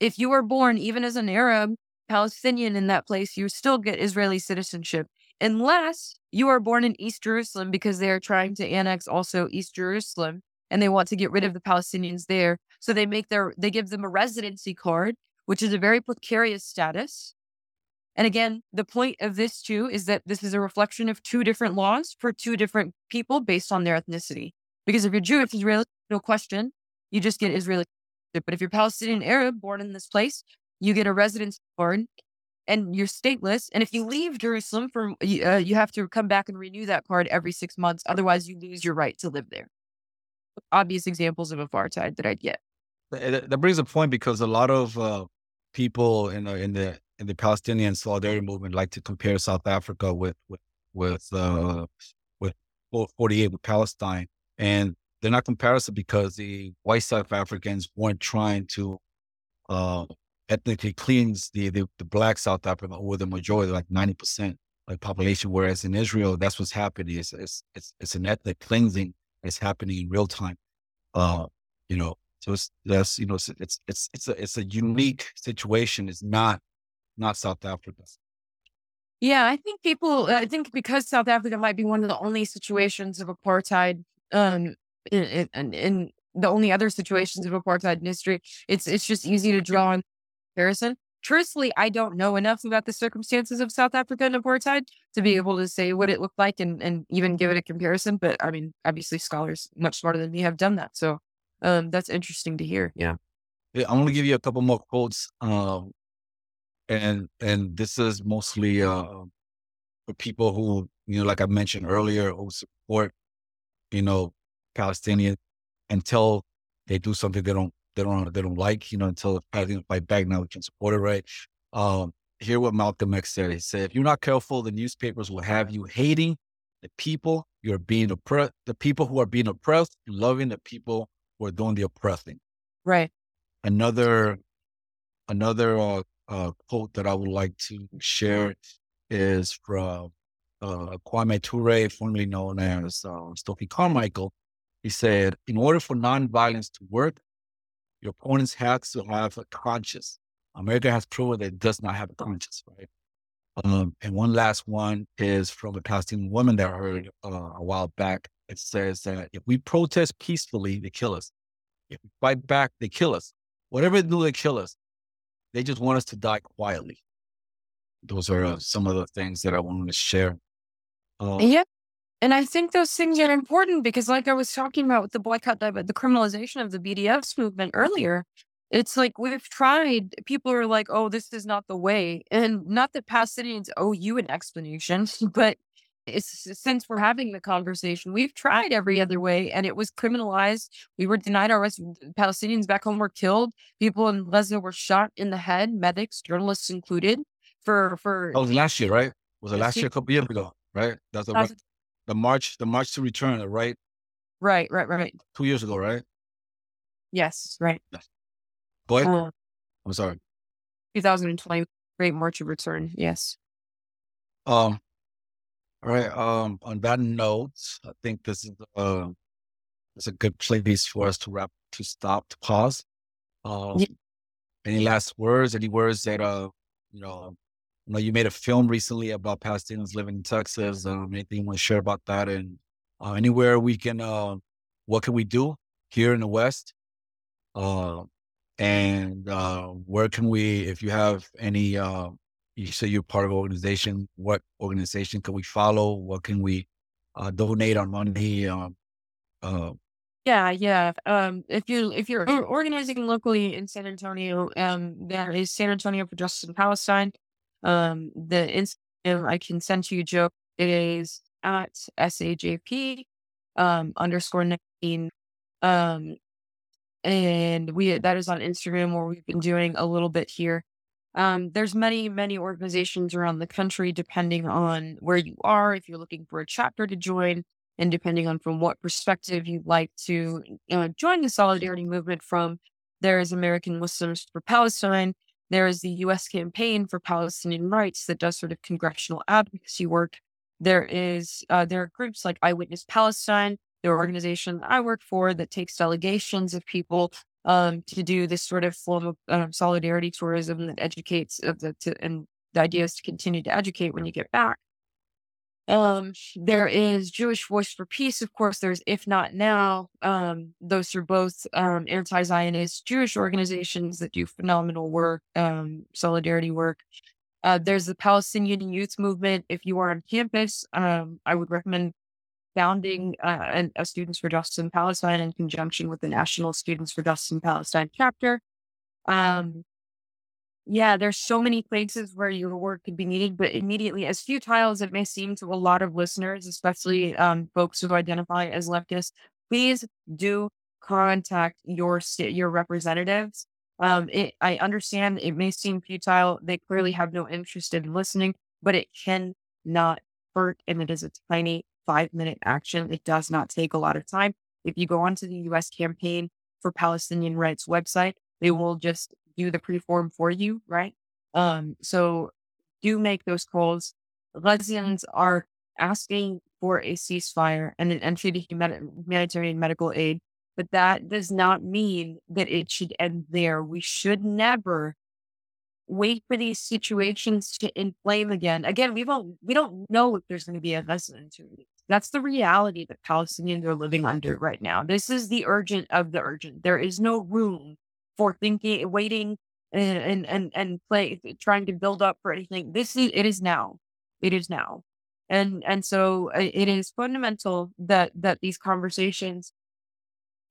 if you are born even as an Arab, Palestinian in that place, you still get Israeli citizenship. Unless you are born in East Jerusalem because they are trying to annex also East Jerusalem and they want to get rid of the Palestinians there. So they make their, they give them a residency card, which is a very precarious status. And again, the point of this too is that this is a reflection of two different laws for two different people based on their ethnicity. Because if you're Jewish Israeli, no question. You just get Israeli. But if you're Palestinian Arab born in this place, you get a residence card and you're stateless. And if you leave Jerusalem for, uh, you have to come back and renew that card every six months. Otherwise, you lose your right to live there. Obvious examples of apartheid that I'd get. That brings a point because a lot of uh, people in the, in the the Palestinian solidarity movement like to compare South Africa with with with uh, with 48 with Palestine, and they're not comparison because the white South Africans weren't trying to uh, ethnically cleanse the, the, the black South Africa or the majority, like 90% like population. Whereas in Israel, that's what's happening. It's, it's, it's, it's an ethnic cleansing. It's happening in real time. Uh, you know, so it's, that's, you know, it's, it's, it's a, it's a unique situation. It's not, not South Africa. Yeah, I think people, I think because South Africa might be one of the only situations of apartheid um, in, in, in the only other situations of apartheid in history, it's it's just easy to draw on comparison. Truthfully, I don't know enough about the circumstances of South Africa and apartheid to be able to say what it looked like and, and even give it a comparison. But I mean, obviously, scholars much smarter than me have done that. So um, that's interesting to hear. Yeah. yeah I'm going to give you a couple more quotes. Um, and and this is mostly uh, for people who, you know, like I mentioned earlier, who support, you know, Palestinians until they do something they don't they don't they don't like, you know, until Palestinians fight back. Now we can support it, right? Um, hear what Malcolm X said. He said, "If you're not careful, the newspapers will have you hating the people you're being oppressed, the people who are being oppressed, and loving the people who are doing the oppressing." Right. Another another uh, uh, quote that I would like to share is from uh, Kwame Ture, formerly known as uh, Stokely Carmichael, he said, in order for nonviolence to work, your opponents have to have a conscience. America has proven that it does not have a conscience, right? Um, and one last one is from a Palestinian woman that I heard uh, a while back. It says that if we protest peacefully, they kill us. If we fight back, they kill us. Whatever they do, they kill us. They just want us to die quietly. Those are uh, some of the things that I wanted to share. Uh, yeah. And I think those things are important because, like I was talking about with the boycott, the, the criminalization of the BDS movement earlier, it's like we've tried, people are like, oh, this is not the way. And not that Palestinians owe you an explanation, but since we're having the conversation, we've tried every other way and it was criminalized. We were denied our rights. Palestinians back home were killed. People in Gaza were shot in the head, medics, journalists included. For for that was last year, right? Was it last year? A couple years ago, right? That's a, the march, the march to return, right? Right, right, right. Two years ago, right? Yes, right. Go ahead. Uh, I'm sorry. 2020 Great March of Return. Yes. Um. All right. Um. On that note, I think this is uh, it's a good place for us to wrap, to stop, to pause. Um. Yeah. Any last words? Any words that uh, you know, I know you made a film recently about Palestinians living in Texas. Um, anything you want to share about that? And uh, anywhere we can, uh, what can we do here in the West? Uh, and uh, where can we, if you have any, uh, you say you're part of an organization, what organization can we follow? What can we uh, donate on money? Um, yeah, yeah. Um, if you if you're organizing locally in San Antonio, um, there is San Antonio for Justice in Palestine. Um, the Instagram I can send to you, Joe. It is at SAJP um, underscore 19. Um, and we that is on Instagram where we've been doing a little bit here. Um, there's many, many organizations around the country, depending on where you are, if you're looking for a chapter to join, and depending on from what perspective you'd like to uh, join the solidarity movement from. There is American Muslims for Palestine, there is the U.S. Campaign for Palestinian Rights that does sort of congressional advocacy work. There is uh, there are groups like Eyewitness Palestine, the organization I work for that takes delegations of people um, to do this sort of form of um, solidarity tourism that educates of the to, and the idea is to continue to educate when you get back. Um, there is Jewish Voice for Peace, of course. There's If Not Now. Um, those are both um, anti-Zionist Jewish organizations that do phenomenal work, um, solidarity work. Uh, there's the Palestinian Youth Movement. If you are on campus, um, I would recommend founding uh, a Students for Justice in Palestine in conjunction with the National Students for Justice in Palestine chapter. Um, yeah, there's so many places where your work could be needed, but immediately, as futile as it may seem to a lot of listeners, especially um, folks who identify as leftists, please do contact your your representatives. Um, it, I understand it may seem futile; they clearly have no interest in listening, but it can not hurt, and it is a tiny five minute action. It does not take a lot of time. If you go onto the U.S. Campaign for Palestinian Rights website, they will just do the preform for you, right? Um, so do make those calls. Gazans are asking for a ceasefire and an entry to humanitarian medical aid, but that does not mean that it should end there. We should never wait for these situations to inflame again. Again, we don't we don't know if there's going to be a lesson to. That's the reality that Palestinians are living under right now. This is the urgent of the urgent. There is no room for thinking, waiting, and and and, play, trying to build up for anything. This is it is now. It is now, and and so uh, it is fundamental that that these conversations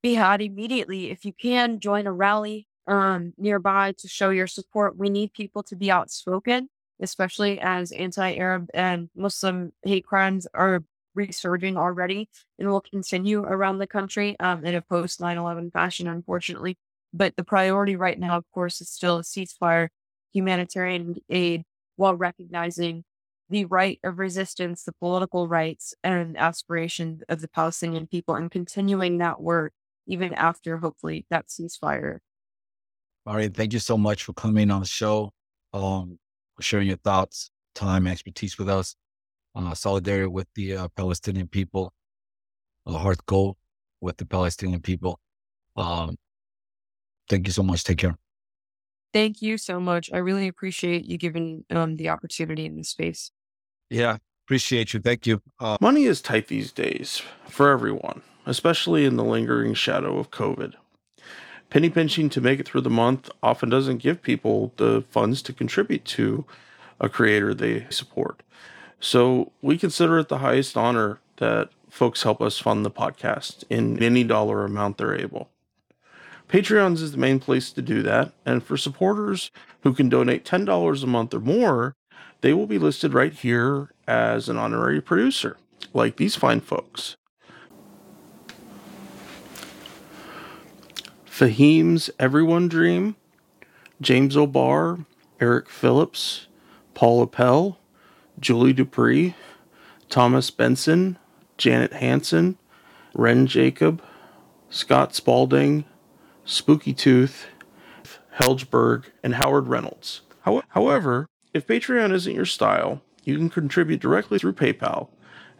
be had immediately. If you can join a rally um, nearby to show your support, we need people to be outspoken, especially as anti-Arab and Muslim hate crimes are resurging already and will continue around the country um, in a post 9 11 fashion, unfortunately. But the priority right now, of course, is still a ceasefire, humanitarian aid, while recognizing the right of resistance, the political rights and aspirations of the Palestinian people, and continuing that work even after, hopefully, that ceasefire. All right. Thank you so much for coming on the show, um, for sharing your thoughts, time, expertise with us. Uh, solidarity with the uh, Palestinian people, a heart goal with the Palestinian people. Um, Thank you so much. Take care. Thank you so much. I really appreciate you giving um, the opportunity in this space. Yeah, appreciate you. Thank you. Uh, Money is tight these days for everyone, especially in the lingering shadow of COVID. Penny pinching to make it through the month often doesn't give people the funds to contribute to a creator they support. So we consider it the highest honor that folks help us fund the podcast in any dollar amount they're able. Patreons is the main place to do that. And for supporters who can donate $10 a month or more, they will be listed right here as an honorary producer, like these fine folks. Fahim's Everyone Dream, James O'Barr, Eric Phillips, Paul Appel, Julie Dupree, Thomas Benson, Janet Hanson, Ren Jacob, Scott Spaulding, Spooky Tooth, Helge Berg, and Howard Reynolds. However, if Patreon isn't your style, you can contribute directly through PayPal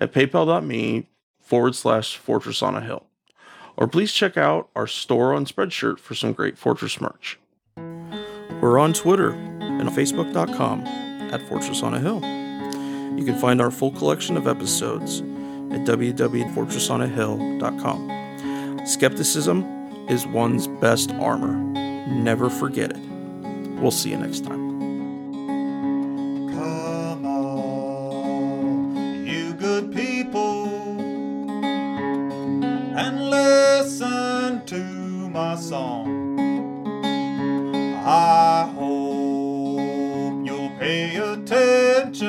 at paypal.me forward slash fortress on a hill. Or please check out our store on Spreadshirt for some great Fortress merch. We're on Twitter and Facebook.com at Fortress on a Hill. You can find our full collection of episodes at www.fortressonahill.com. Skepticism is one's best armor. Never forget it. We'll see you next time. Come on, you good people, and listen to my song. I hope you'll pay attention.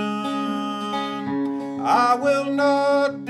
I will not